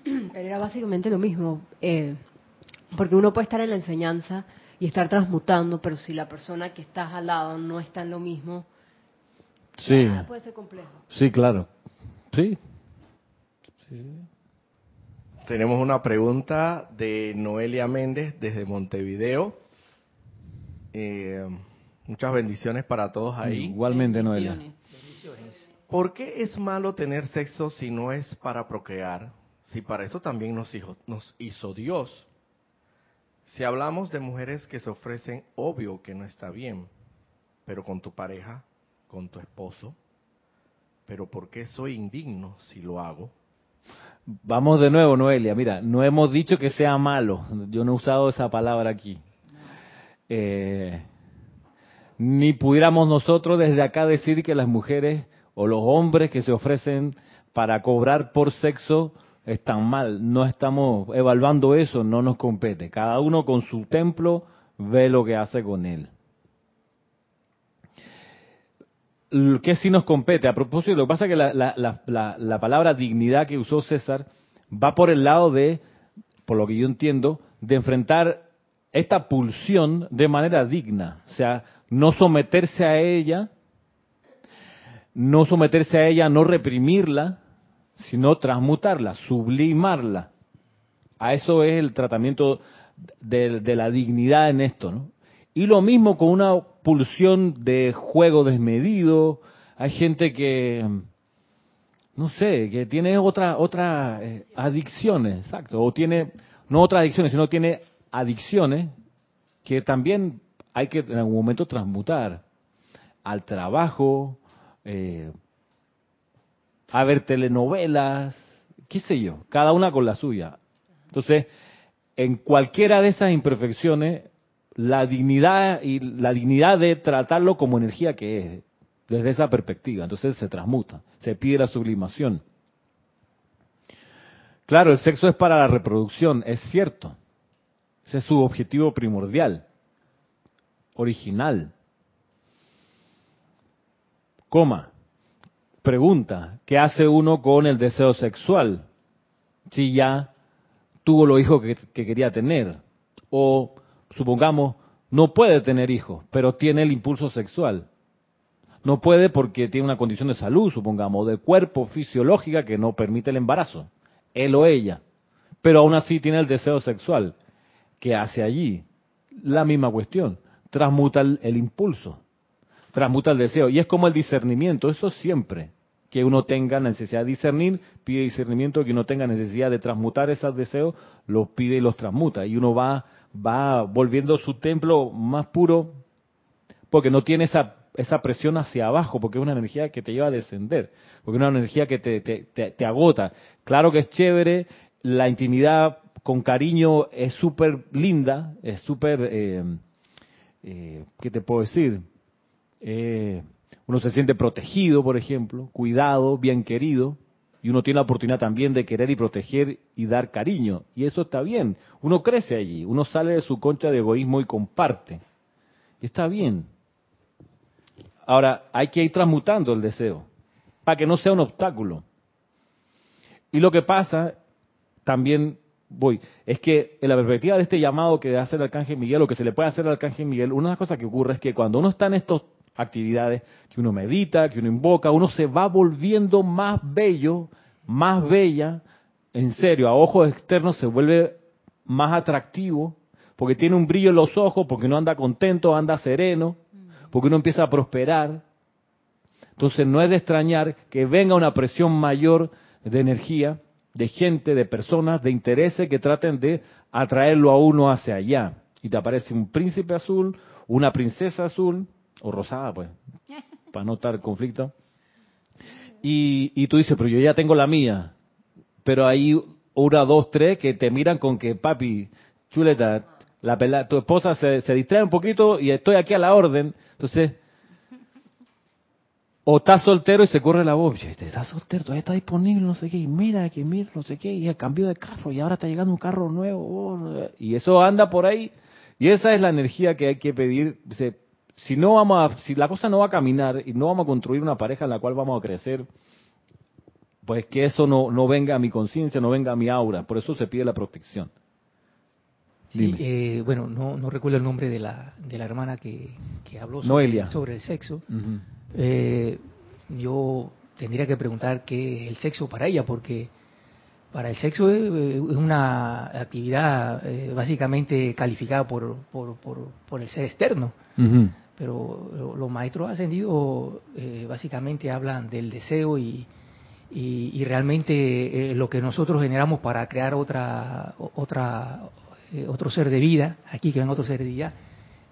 Pero era básicamente lo mismo, eh, porque uno puede estar en la enseñanza y estar transmutando, pero si la persona que estás al lado no está en lo mismo, Sí, puede ser complejo. sí, claro. Sí. Tenemos una pregunta de Noelia Méndez desde Montevideo. Eh, muchas bendiciones para todos ahí. Igualmente, Noelia. ¿Por qué es malo tener sexo si no es para procrear? Si para eso también nos hizo, nos hizo Dios. Si hablamos de mujeres que se ofrecen, obvio que no está bien, pero con tu pareja, con tu esposo. Pero ¿por qué soy indigno si lo hago? Vamos de nuevo, Noelia. Mira, no hemos dicho que sea malo. Yo no he usado esa palabra aquí. Eh, ni pudiéramos nosotros desde acá decir que las mujeres o los hombres que se ofrecen para cobrar por sexo están mal. No estamos evaluando eso, no nos compete. Cada uno con su templo ve lo que hace con él. ¿Qué sí nos compete? A propósito, lo que pasa es que la, palabra dignidad que usó César va por el lado de, por lo que yo entiendo, de enfrentar esta pulsión de manera digna. O sea, no someterse a ella, no someterse a ella, no reprimirla, sino transmutarla, sublimarla. A eso es el tratamiento de, de la dignidad en esto, ¿no? Y lo mismo con una pulsión de juego desmedido. Hay gente que, no sé, que tiene otra, otra eh, adicciones, exacto, o tiene, no otras adicciones, sino tiene adicciones que también hay que en algún momento transmutar al trabajo, eh, a ver telenovelas, qué sé yo, cada una con la suya. Entonces, en cualquiera de esas imperfecciones la dignidad y la dignidad de tratarlo como energía que es, desde esa perspectiva. Entonces se transmuta, se pide la sublimación. Claro, el sexo es para la reproducción, es cierto. Ese es su objetivo primordial, original. Coma. Pregunta, ¿qué hace uno con el deseo sexual? Si ya tuvo los hijos que, que quería tener. O supongamos, no puede tener hijos, pero tiene el impulso sexual. No puede porque tiene una condición de salud, supongamos, de cuerpo fisiológica que no permite el embarazo, él o ella. Pero aún así tiene el deseo sexual. ¿Qué hace allí? La misma cuestión. Transmuta el, el impulso, transmuta el deseo. Y es como el discernimiento, eso siempre que uno tenga necesidad de discernir, pide discernimiento, que uno tenga necesidad de transmutar esos deseos, los pide y los transmuta. Y uno va va volviendo su templo más puro porque no tiene esa, esa presión hacia abajo, porque es una energía que te lleva a descender, porque es una energía que te, te, agota. Claro que es chévere, la intimidad con cariño es súper linda, es súper, eh, eh, ¿qué te puedo decir? Eh, uno se siente protegido, por ejemplo, cuidado, bien querido, y uno tiene la oportunidad también de querer y proteger y dar cariño. Y eso está bien. Uno crece allí, uno sale de su concha de egoísmo y comparte. Está bien. Ahora, hay que ir transmutando el deseo para que no sea un obstáculo. Y lo que pasa, también voy, es que en la perspectiva de este llamado que hace el Arcángel Miguel, o que se le puede hacer al Arcángel Miguel, una de las cosas que ocurre es que cuando uno está en estos actividades que uno medita, que uno invoca, uno se va volviendo más bello, más bella, en serio, a ojos externos se vuelve más atractivo, porque tiene un brillo en los ojos, porque no anda contento, anda sereno, porque uno empieza a prosperar. Entonces no es de extrañar que venga una presión mayor de energía, de gente, de personas, de intereses que traten de atraerlo a uno hacia allá. Y te aparece un príncipe azul, una princesa azul, o rosada, pues, para no estar conflicto. Y, y tú dices, pero yo ya tengo la mía. Pero hay una, dos, tres que te miran con que, papi, chuleta, la tu esposa se, se distrae un poquito y estoy aquí a la orden. Entonces, o estás soltero y se corre la voz, estás soltero, todavía está disponible, no sé qué, y mira, que mira, no sé qué, y el cambio de carro, y ahora está llegando un carro nuevo, oh, y eso anda por ahí, y esa es la energía que hay que pedir, si no vamos a, si la cosa no va a caminar y no vamos a construir una pareja en la cual vamos a crecer, pues que eso no, no venga a mi conciencia, no venga a mi aura. Por eso se pide la protección. Sí, eh, bueno, no, no, recuerdo el nombre de la, de la hermana que, habló sobre, sobre, el sexo. Eh, yo tendría que preguntar qué es el sexo para ella, porque Para el sexo es, es una actividad eh, básicamente calificada por, por, por, por el ser externo, Ujú. Pero lo- los maestros ascendidos eh, básicamente hablan del deseo y, y, y realmente eh, lo que nosotros generamos para crear otra otra eh, otro ser de vida, aquí que ven otro ser de vida,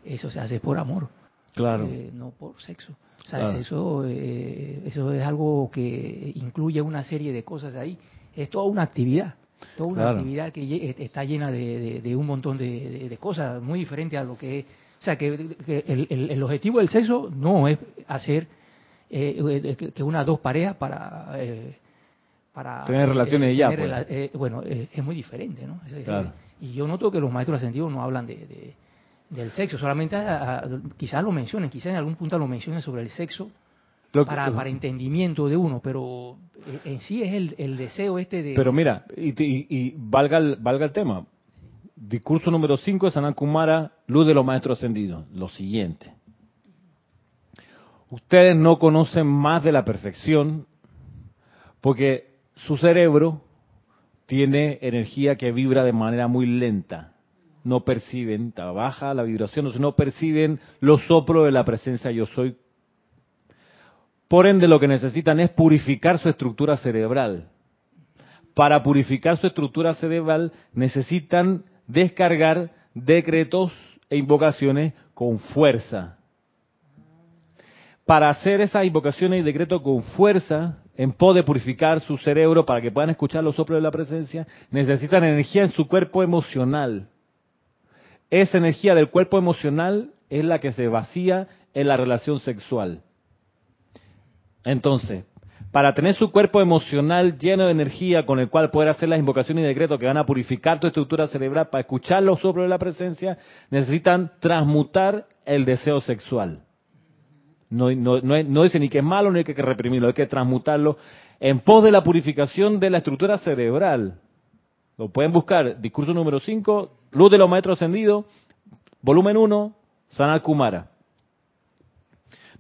eso se hace por amor Claro. eh, no por sexo. O sea, Claro. eso, eso es algo que incluye una serie de cosas ahí. Es toda una actividad, toda una Claro. actividad que está llena de, de- de un montón de, de- cosas muy diferentes a lo que es. O sea, que, que el, el- el objetivo del sexo no es hacer eh, eh, que, unas dos parejas para... eh, para Tener relaciones y ya, tener pues. eh, bueno, eh, es muy diferente, ¿no? Es- Claro. y yo noto que los maestros ascendidos no hablan de, de- del sexo, solamente a- a- quizás lo mencionen, quizás en algún punto lo mencionen sobre el sexo que- para, para entendimiento de uno, pero eh, en sí es el, el deseo este de... Pero mira, y, y- y valga, el, valga el tema. Discurso número 5 de Sanat Kumara, Luz de los Maestros Ascendidos. Lo siguiente. Ustedes no conocen más de la perfección porque su cerebro tiene energía que vibra de manera muy lenta. No perciben, baja la vibración, no perciben los soplos de la presencia yo soy. Por ende, lo que necesitan es purificar su estructura cerebral para purificar su estructura cerebral necesitan descargar decretos e invocaciones con fuerza. Para hacer esas invocaciones y decretos con fuerza, en pos de purificar su cerebro para que puedan escuchar los soplos de la presencia, necesitan energía en su cuerpo emocional. Esa energía del cuerpo emocional es la que se vacía en la relación sexual. Entonces, para tener su cuerpo emocional lleno de energía con el cual poder hacer las invocaciones y decretos que van a purificar tu estructura cerebral para escuchar los soplos de la presencia, necesitan transmutar el deseo sexual. No, no, no, no dice ni que es malo ni hay que reprimirlo, hay que transmutarlo en pos de la purificación de la estructura cerebral. Lo pueden buscar, discurso número 5, Luz de los Maestros Ascendidos, volumen 1, Sanal Kumara.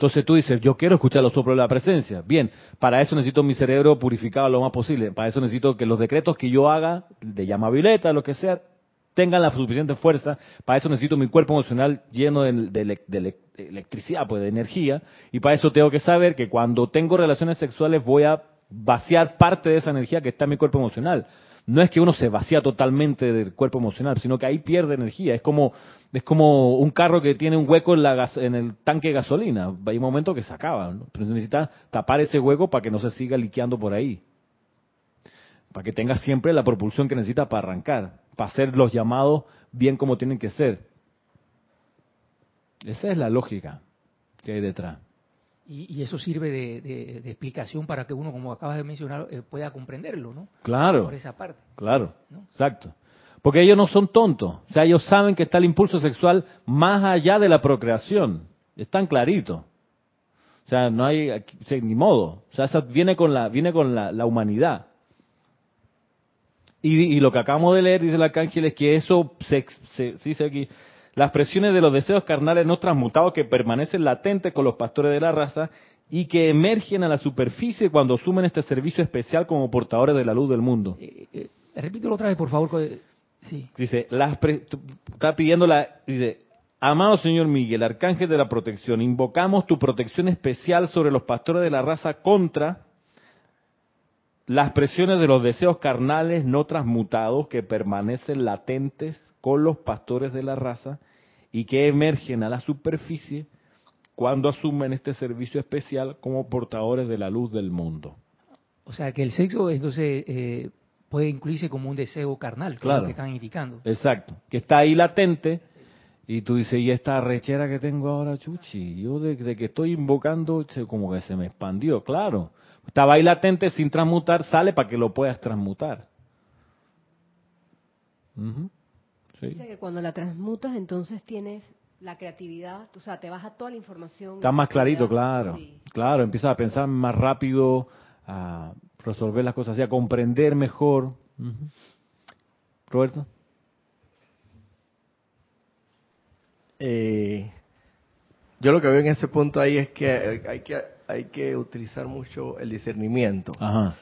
Entonces tú dices, yo quiero escuchar los soplos de la presencia. Bien, para eso necesito mi cerebro purificado lo más posible. Para eso necesito que los decretos que yo haga, de llama violeta, lo que sea, tengan la suficiente fuerza. Para eso necesito mi cuerpo emocional lleno de, de elec- de elec- de electricidad, pues de energía. Y para eso tengo que saber que cuando tengo relaciones sexuales voy a vaciar parte de esa energía que está en mi cuerpo emocional. No es que uno se vacía totalmente del cuerpo emocional, sino que ahí pierde energía. Es como es como un carro que tiene un hueco en, la gas- en el tanque de gasolina. Hay un momento que se acaba, ¿no? pero necesita tapar ese hueco para que no se siga liqueando por ahí. Para que tenga siempre la propulsión que necesita para arrancar, para hacer los llamados bien como tienen que ser. Esa es la lógica que hay detrás. Y, y eso sirve de, de- de explicación para que uno, como acabas de mencionar, eh, pueda comprenderlo, ¿no? Claro. Por esa parte. Claro, ¿no? exacto. Porque ellos no son tontos. O sea, ellos saben que está el impulso sexual más allá de la procreación. Están clarito. O sea, no hay aquí- ni modo. O sea, eso viene con la viene con la, la humanidad. Y, y lo que acabamos de leer dice el arcángel es que eso se, se- se dice aquí las presiones de los deseos carnales no transmutados que permanecen latentes con los pastores de la raza y que emergen a la superficie cuando asumen este servicio especial como portadores de la luz del mundo. Eh, eh, repítelo otra vez, por favor. Sí. Dice, las pre- está pidiendo la, dice, amado señor Miguel, arcángel de la protección, invocamos tu protección especial sobre los pastores de la raza contra las presiones de los deseos carnales no transmutados que permanecen latentes con los pastores de la raza y que emergen a la superficie cuando asumen este servicio especial como portadores de la luz del mundo. O sea, que el sexo, entonces, eh, puede incluirse como un deseo carnal, es Claro. lo que están indicando. Exacto, que está ahí latente y tú dices, ¿y esta rechera que tengo ahora, Chuchi? Yo de, de que estoy invocando, como que se me expandió, claro. Estaba ahí latente sin transmutar, sale para que lo puedas transmutar. Ujú. Sí. Dice que cuando la transmutas, entonces tienes la creatividad, o sea, te baja toda la información. Está más clarito, claro. Sí. Claro, empiezas a pensar más rápido, a resolver las cosas así, a comprender mejor. Roberto. Eh, yo lo que veo en ese punto ahí es que hay que hay que utilizar mucho el discernimiento, Ajá.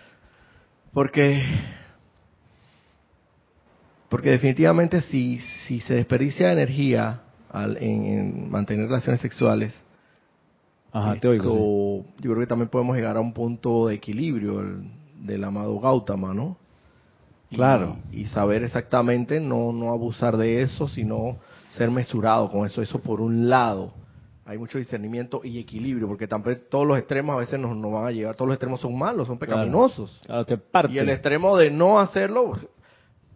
porque Porque definitivamente si, si se desperdicia energía al, en, en mantener relaciones sexuales, Ajá, te esto, oigo. sí. yo creo que también podemos llegar a un punto de equilibrio el- del amado Gautama, ¿no? Claro. Y, saber exactamente, no, no abusar de eso, sino ser mesurado con eso. Eso por un lado. Hay mucho discernimiento y equilibrio, porque también todos los extremos a veces nos, nos van a llevar. Todos los extremos son malos, son Claro. pecaminosos. Claro, te parte. Y el extremo de no hacerlo, pues,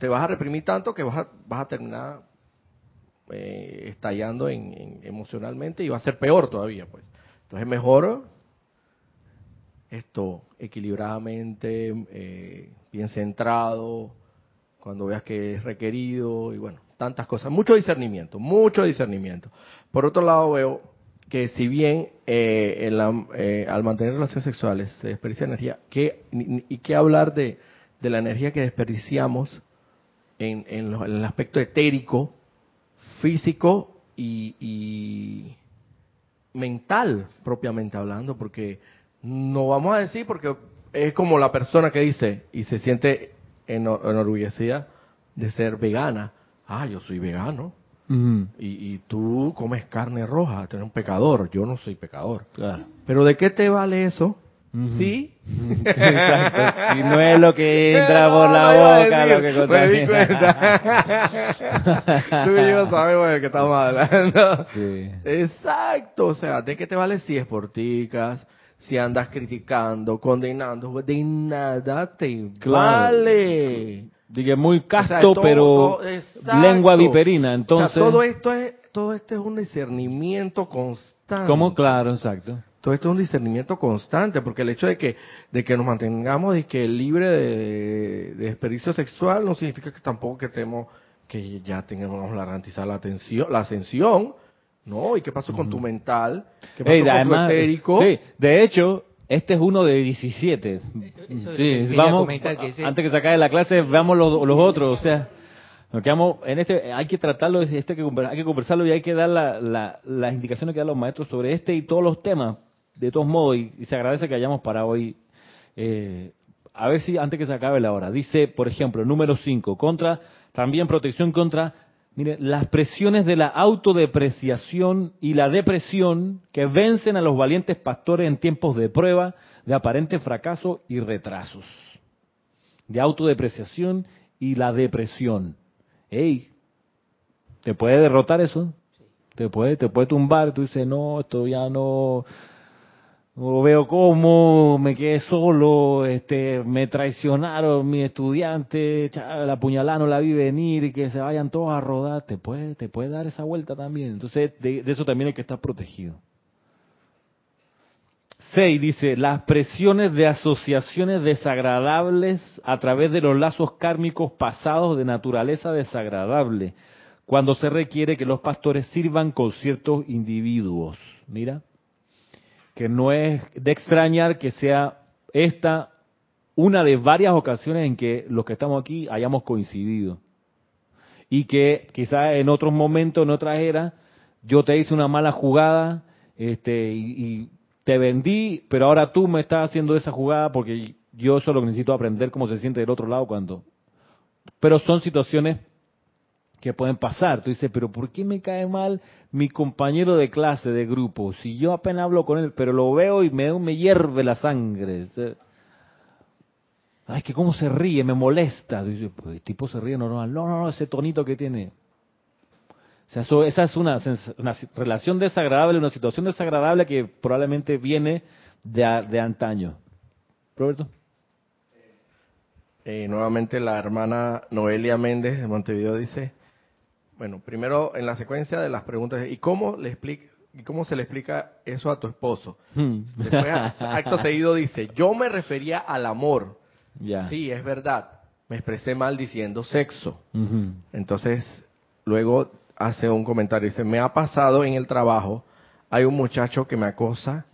te vas a reprimir tanto que vas a, vas a terminar eh, estallando en, en- emocionalmente y va a ser peor todavía, pues. Entonces mejor esto equilibradamente, eh, bien centrado, cuando veas que es requerido y bueno, tantas cosas. Mucho discernimiento, mucho discernimiento. Por otro lado veo que si bien eh, eh, al mantener relaciones sexuales se desperdicia energía, ¿qué, ¿y qué hablar de, de la energía que desperdiciamos en, en lo- en el aspecto etérico, físico y, y mental, propiamente hablando? Porque no vamos a decir, porque es como la persona que dice y se siente eno- enorgullecida de ser vegana. Ah, yo soy vegano. Y, y tú comes carne roja, tú eres un pecador, yo no soy pecador. Claro. Pero ¿de qué te vale eso? Sí. Exacto. Si no es lo que entra por la boca, lo que contamina. Tú y yo sabemos de qué estamos hablando. Sí. Exacto, o sea, ¿de qué te vale si es porticas, si andas criticando, condenando? De nada te Claro. vale. Dije muy O sea, casto, todo- pero todo- lengua viperina. Entonces, O sea, todo esto es todo esto es un discernimiento constante. ¿cómo? Claro, exacto. Todo esto es un discernimiento constante, porque el hecho de que de que nos mantengamos de que libre de, de desperdicio sexual no significa que tampoco que tengamos que ya tengamos la garantizar la atención, la ascensión, ¿no? ¿Y qué pasó con tu mental? ¿Qué pasó con además, tu etérico? sí, de hecho, este es uno de 17. Eso Sí, vamos, que ese- antes que se acabe la clase, veamos los, los otros, o sea, nos quedamos en este, hay que tratarlo, este que hay que conversarlo y hay que dar la- la- las indicaciones que dan los maestros sobre este y todos los temas, de todos modos, y, y se agradece que hayamos para hoy. eh, a ver si antes que se acabe la hora. Dice, por ejemplo, número 5, contra, también protección contra, mire, las presiones de la autodepreciación y la depresión que vencen a los valientes pastores en tiempos de prueba, de aparente fracaso y retrasos. De autodepreciación y la depresión. Ey, ¿te puede derrotar eso? Te puede, te puede tumbar, tú dices, no, esto ya no, no veo como, me quedé solo, este, me traicionaron mis estudiantes, la puñalada no la vi venir y que se vayan todos a rodar, te puede, te puede dar esa vuelta también. Entonces, de, de eso también hay que estar protegido. 6 dice, las presiones de asociaciones desagradables a través de los lazos kármicos pasados de naturaleza desagradable, cuando se requiere que los pastores sirvan con ciertos individuos. Mira, que no es de extrañar que sea esta una de varias ocasiones en que los que estamos aquí hayamos coincidido. Y que quizás en otros momentos, en otras eras, yo te hice una mala jugada este, y, y te vendí, pero ahora tú me estás haciendo esa jugada porque yo solo necesito aprender cómo se siente del otro lado cuando... Pero son situaciones que pueden pasar. Tú dices, pero ¿por qué me cae mal mi compañero de clase, de grupo? Si yo apenas hablo con él, pero lo veo y me, hierve la sangre. Ay, que cómo se ríe, me molesta. Tú dices, pues el tipo se ríe normal. No, no, no, ese tonito que tiene. O sea, eso- esa es una, una relación desagradable, una situación desagradable que probablemente viene de, de antaño. Roberto. Eh, nuevamente la hermana Noelia Méndez de Montevideo dice, bueno, primero en la secuencia de las preguntas, ¿y cómo le explica, y cómo se le explica eso a tu esposo? Hmm. Después, acto seguido dice, yo me refería al amor. Sí, es verdad. Me expresé mal diciendo sexo. Entonces, luego hace un comentario, dice, me ha pasado en el trabajo, hay un muchacho que me acosa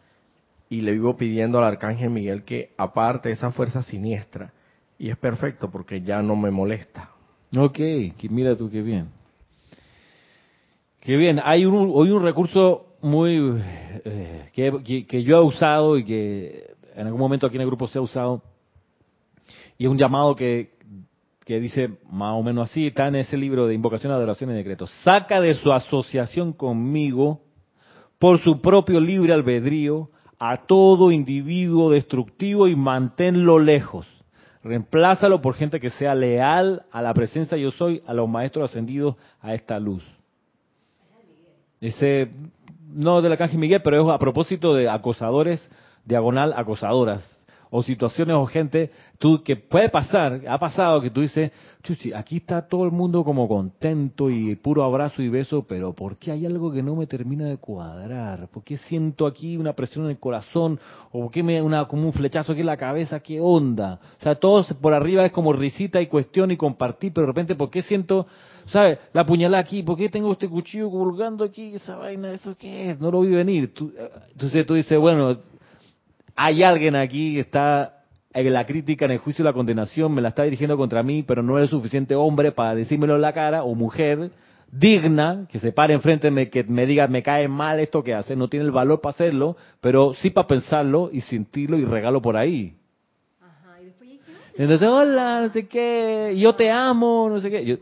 y le vivo pidiendo al arcángel Miguel que aparte esa fuerza siniestra. Y es perfecto porque ya no me molesta. Ok, mira tú qué bien. Qué bien, hay un, hoy un recurso muy eh, que, que- que yo he usado y que en algún momento aquí en el grupo se ha usado y es un llamado que, que dice más o menos así, está en ese libro de invocación, adoración y decretos. Saca de su asociación conmigo, por su propio libre albedrío, a todo individuo destructivo y manténlo lejos. Reemplázalo por gente que sea leal a la presencia yo soy, a los maestros ascendidos a esta luz. Ese, no de la Canje Miguel, pero es a propósito de acosadores, diagonal acosadoras o situaciones o gente tú que puede pasar, ha pasado que tú dices, chuchi, aquí está todo el mundo como contento y puro abrazo y beso, pero ¿por qué hay algo que no me termina de cuadrar? ¿Por qué siento aquí una presión en el corazón? ¿O por qué me una como un flechazo aquí en la cabeza? ¿Qué onda? O sea, todo por arriba es como risita y cuestión y compartir, pero de repente ¿por qué siento, sabes, la puñalada aquí? ¿Por qué tengo este cuchillo colgando aquí? Esa vaina, ¿eso qué es? No lo vi venir. Eh, entonces tú dices, bueno, hay alguien aquí que está en la crítica, en el juicio y la condenación, me la está dirigiendo contra mí, pero no es suficiente hombre para decírmelo en la cara, o mujer digna, que se pare enfrente, me, que me diga, me cae mal esto que hace, no tiene el valor para hacerlo, pero sí para pensarlo y sentirlo y regalo por ahí. Entonces, hola, no sé qué, yo te amo, no sé qué.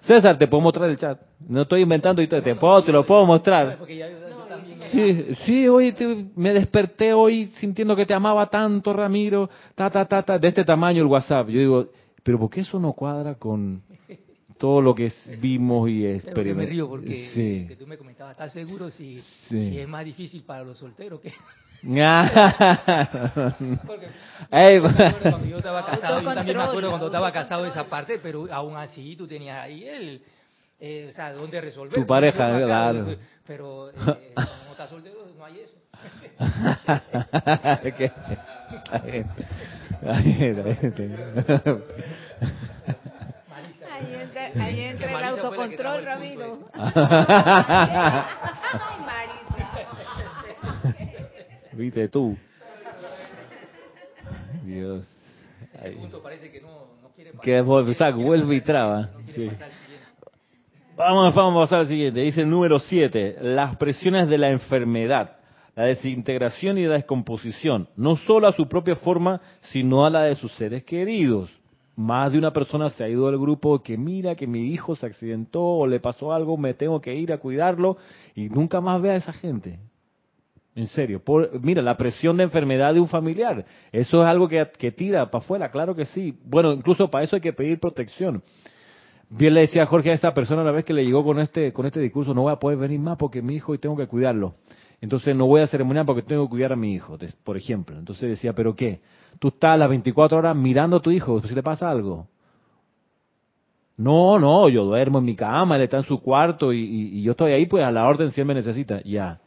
César, te puedo mostrar el chat. No estoy inventando, te, te, puedo, te lo puedo mostrar. Sí, sí, hoy me desperté hoy sintiendo que te amaba tanto, Ramiro, ta, ta, ta, ta, de este tamaño el WhatsApp. Yo digo, pero ¿por qué eso no cuadra con todo lo que vimos y experimentamos? me río porque que tú me comentabas, ¿estás seguro si, si, es más difícil para los solteros que...? Porque cuando yo estaba casado, yo también me acuerdo cuando estaba casado esa parte, pero aún así tú tenías ahí el eh, o sea, ¿dónde resolver? Tu pareja, claro. Pero eh, como estás soltero, no hay eso. Ahí entra, ahí entra el autocontrol, Ramiro. Viste tú. Dios. Ese punto parece que no, no quiere pasar. Que vuelve y traba. No sí. Vamos, a pasar al siguiente. Dice el número 7, las presiones de la enfermedad, la desintegración y la descomposición, no solo a su propia forma, sino a la de sus seres queridos. Más de una persona se ha ido del grupo que mira que mi hijo se accidentó o le pasó algo, me tengo que ir a cuidarlo y nunca más ve a esa gente. En serio, mira, la presión de enfermedad de un familiar, eso es algo que, que tira para afuera, claro que sí. Bueno, incluso para eso hay que pedir protección. Bien le decía a Jorge a esta persona una vez que le llegó con este, con este discurso, no voy a poder venir más porque mi hijo y tengo que cuidarlo. Entonces no voy a ceremoniar porque tengo que cuidar a mi hijo, por ejemplo. Entonces decía, ¿pero qué? Tú estás las 24 horas mirando a tu hijo, si le pasa algo. No, no, yo duermo en mi cama, él está en su cuarto y, y, yo estoy ahí pues a la orden si él me necesita. Ya.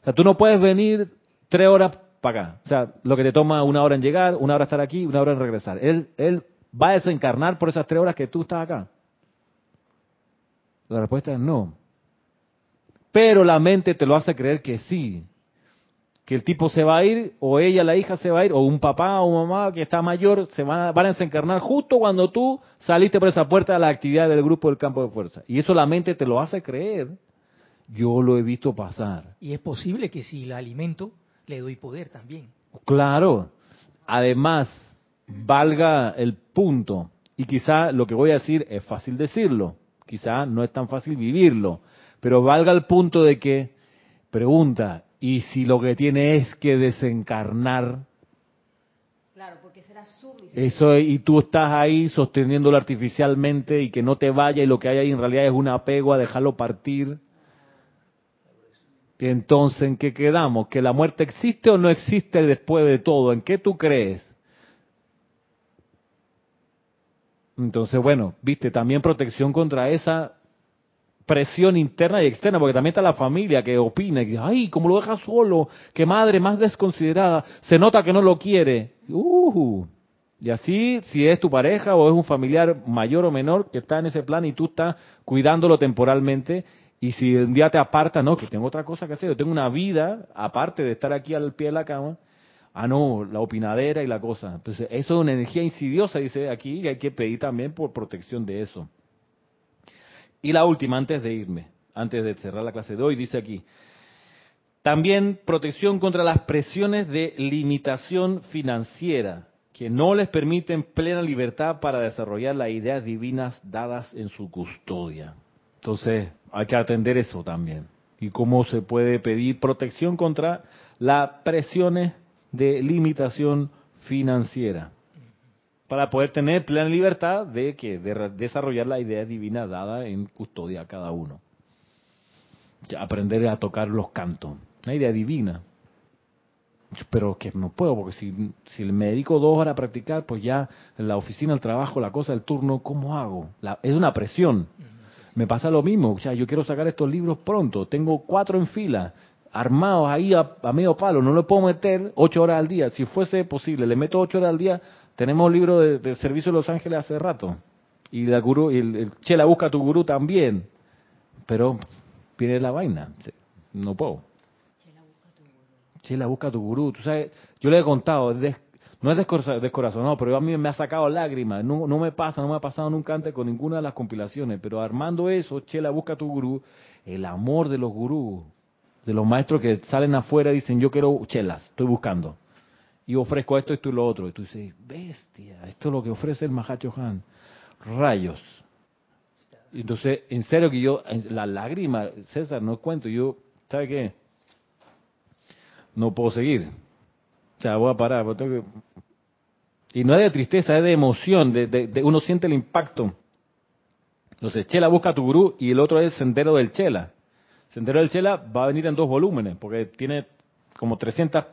O sea, tú no puedes venir tres horas para acá. O sea, lo que te toma una hora en llegar, una hora estar aquí, una hora en regresar. Él, él va a desencarnar por esas tres horas que tú estás acá? La respuesta es no. Pero la mente te lo hace creer que sí. Que el tipo se va a ir, o ella, la hija, se va a ir, o un papá o mamá que está mayor se van a, van a desencarnar justo cuando tú saliste por esa puerta de la actividad del grupo del campo de fuerza. Y eso la mente te lo hace creer. Yo lo he visto pasar. Y es posible que si la alimento, le doy poder también. Claro. Además, valga el punto. Y quizá lo que voy a decir es fácil decirlo, quizá no es tan fácil vivirlo, pero valga el punto de que, pregunta, ¿y si lo que tiene es que desencarnar? Claro, porque será su Eso, y tú estás ahí sosteniéndolo artificialmente y que no te vaya y lo que hay ahí en realidad es un apego a dejarlo partir. Entonces, ¿en qué quedamos? ¿Que la muerte existe o no existe después de todo? ¿En qué tú crees? Entonces, bueno, viste, también protección contra esa presión interna y externa, porque también está la familia que opina, que, ay, como lo deja solo, qué madre más desconsiderada, se nota que no lo quiere. Uh, y así, si es tu pareja o es un familiar mayor o menor que está en ese plan y tú estás cuidándolo temporalmente, y si un día te aparta, no, que tengo otra cosa que hacer, yo tengo una vida aparte de estar aquí al pie de la cama, ah, no, la opinadera y la cosa. Entonces, eso es una energía insidiosa, dice aquí, y hay que pedir también por protección de eso. Y la última, antes de irme, antes de cerrar la clase de hoy, dice aquí, también protección contra las presiones de limitación financiera que no les permiten plena libertad para desarrollar las ideas divinas dadas en su custodia. Entonces, hay que atender eso también. Y cómo se puede pedir protección contra las presiones de limitación financiera para poder tener plena libertad de que de desarrollar la idea divina dada en custodia a cada uno. aprender a tocar los cantos, una idea divina. Pero que no puedo, porque si, me dedico dos horas a practicar, pues ya la oficina, el trabajo, la cosa, el turno, ¿cómo hago? es una presión. Me pasa lo mismo, o sea, yo quiero sacar estos libros pronto, tengo cuatro en fila, armados ahí a, medio palo, no le puedo meter ocho horas al día. Si fuese posible, le meto ocho horas al día, tenemos un libro de, servicio de Los Ángeles hace rato. Y, la gurú, y el, Chela busca tu gurú también. Pero viene la vaina, no puedo. Chela busca tu gurú. Tú sabes, yo le he contado, no es descorazonado, pero a mí me ha sacado lágrimas. No, me pasa, no me ha pasado nunca antes con ninguna de las compilaciones. Pero armando eso, Chela busca tu gurú, el amor de los gurús, de los maestros que salen afuera y dicen, yo quiero chelas, estoy buscando. Y ofrezco esto, esto y lo otro. Y tú dices, bestia, esto es lo que ofrece el Mahacho Han. Rayos. Entonces, en serio que yo, la lágrima, César, no cuento, yo, ¿sabe qué? No puedo seguir. O sea, voy a parar. Y no es de tristeza, es de emoción, de, uno siente el impacto. Entonces, Chela busca tu gurú y el otro es Sendero del Chela. Sendero del Chela va a venir en dos volúmenes, porque tiene como 300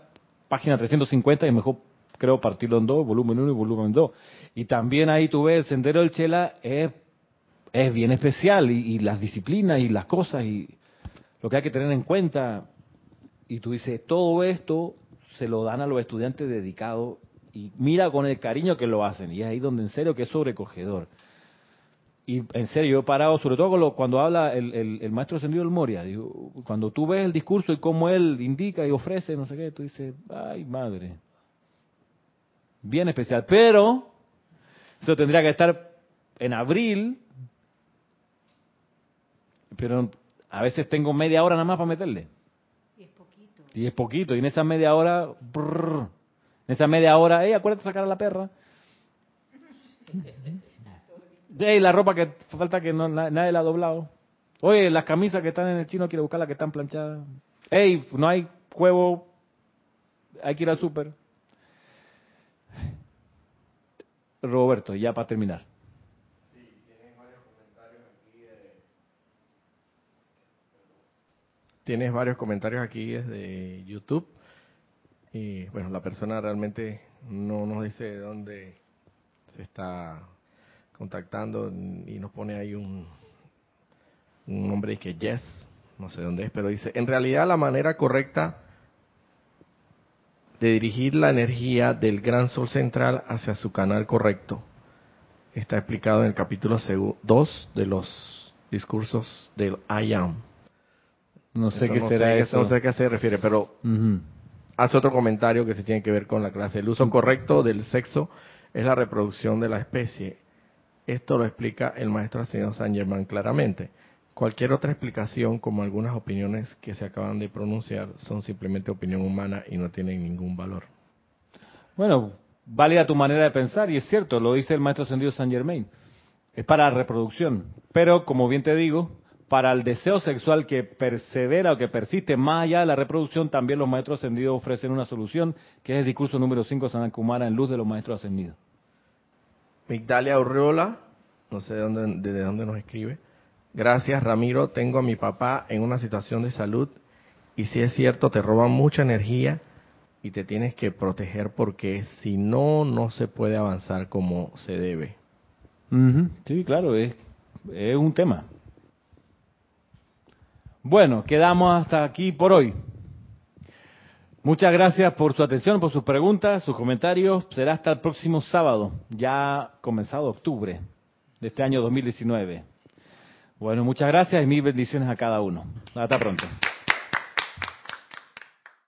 páginas, 350, y mejor creo partirlo en dos, volumen 1 y volumen 2. Y también ahí tú ves, el Sendero del Chela es, es bien especial, y, y las disciplinas y las cosas, y lo que hay que tener en cuenta. Y tú dices, todo esto se lo dan a los estudiantes dedicados y mira con el cariño que lo hacen. Y es ahí donde en serio que es sobrecogedor. Y en serio, yo he parado, sobre todo cuando habla el, el, maestro ascendido del Moria, digo, cuando tú ves el discurso y cómo él indica y ofrece, no sé qué, tú dices, ay madre, bien especial. Pero eso tendría que estar en abril, pero a veces tengo media hora nada más para meterle. Y es poquito. Y en esa media hora, en esa media hora, ¡ey, acuérdate de sacar a la perra! ¡Ey, la ropa que falta que no, nadie la ha doblado! Oye, las camisas que están en el chino, quiero buscar las que están planchadas. ¡Ey, no hay huevo! Hay que ir al súper. Roberto, ya para terminar. Tienes varios comentarios aquí desde YouTube. Y bueno, la persona realmente no nos dice de dónde se está contactando y nos pone ahí un, un nombre que Yes, no sé dónde es, pero dice, en realidad la manera correcta de dirigir la energía del gran sol central hacia su canal correcto está explicado en el capítulo 2 de los discursos del I Am. No sé qué será eso. No sé a qué se refiere, pero hace otro comentario que se tiene que ver con la clase. El uso correcto del sexo es la reproducción de la especie. Esto lo explica el maestro señor San Germán claramente. Cualquier otra explicación, como algunas opiniones que se acaban de pronunciar, son simplemente opinión humana y no tienen ningún valor. Bueno, vale a tu manera de pensar y es cierto, lo dice el maestro ascendido San Germain. Es para reproducción. Pero, como bien te digo, para el deseo sexual que persevera o que persiste más allá de la reproducción, también los maestros ascendidos ofrecen una solución, que es el discurso número 5 de San Kumara en luz de los maestros ascendidos. Migdalia Urriola, no sé de dónde, de dónde nos escribe. Gracias, Ramiro. Tengo a mi papá en una situación de salud y si es cierto, te roban mucha energía y te tienes que proteger porque si no, no se puede avanzar como se debe. Sí, claro, es un tema. Bueno, quedamos hasta aquí por hoy. Muchas gracias por su atención, por sus preguntas, sus comentarios. Será hasta el próximo sábado, ya comenzado octubre de este año 2019. Bueno, muchas gracias y mil bendiciones a cada uno. Hasta pronto.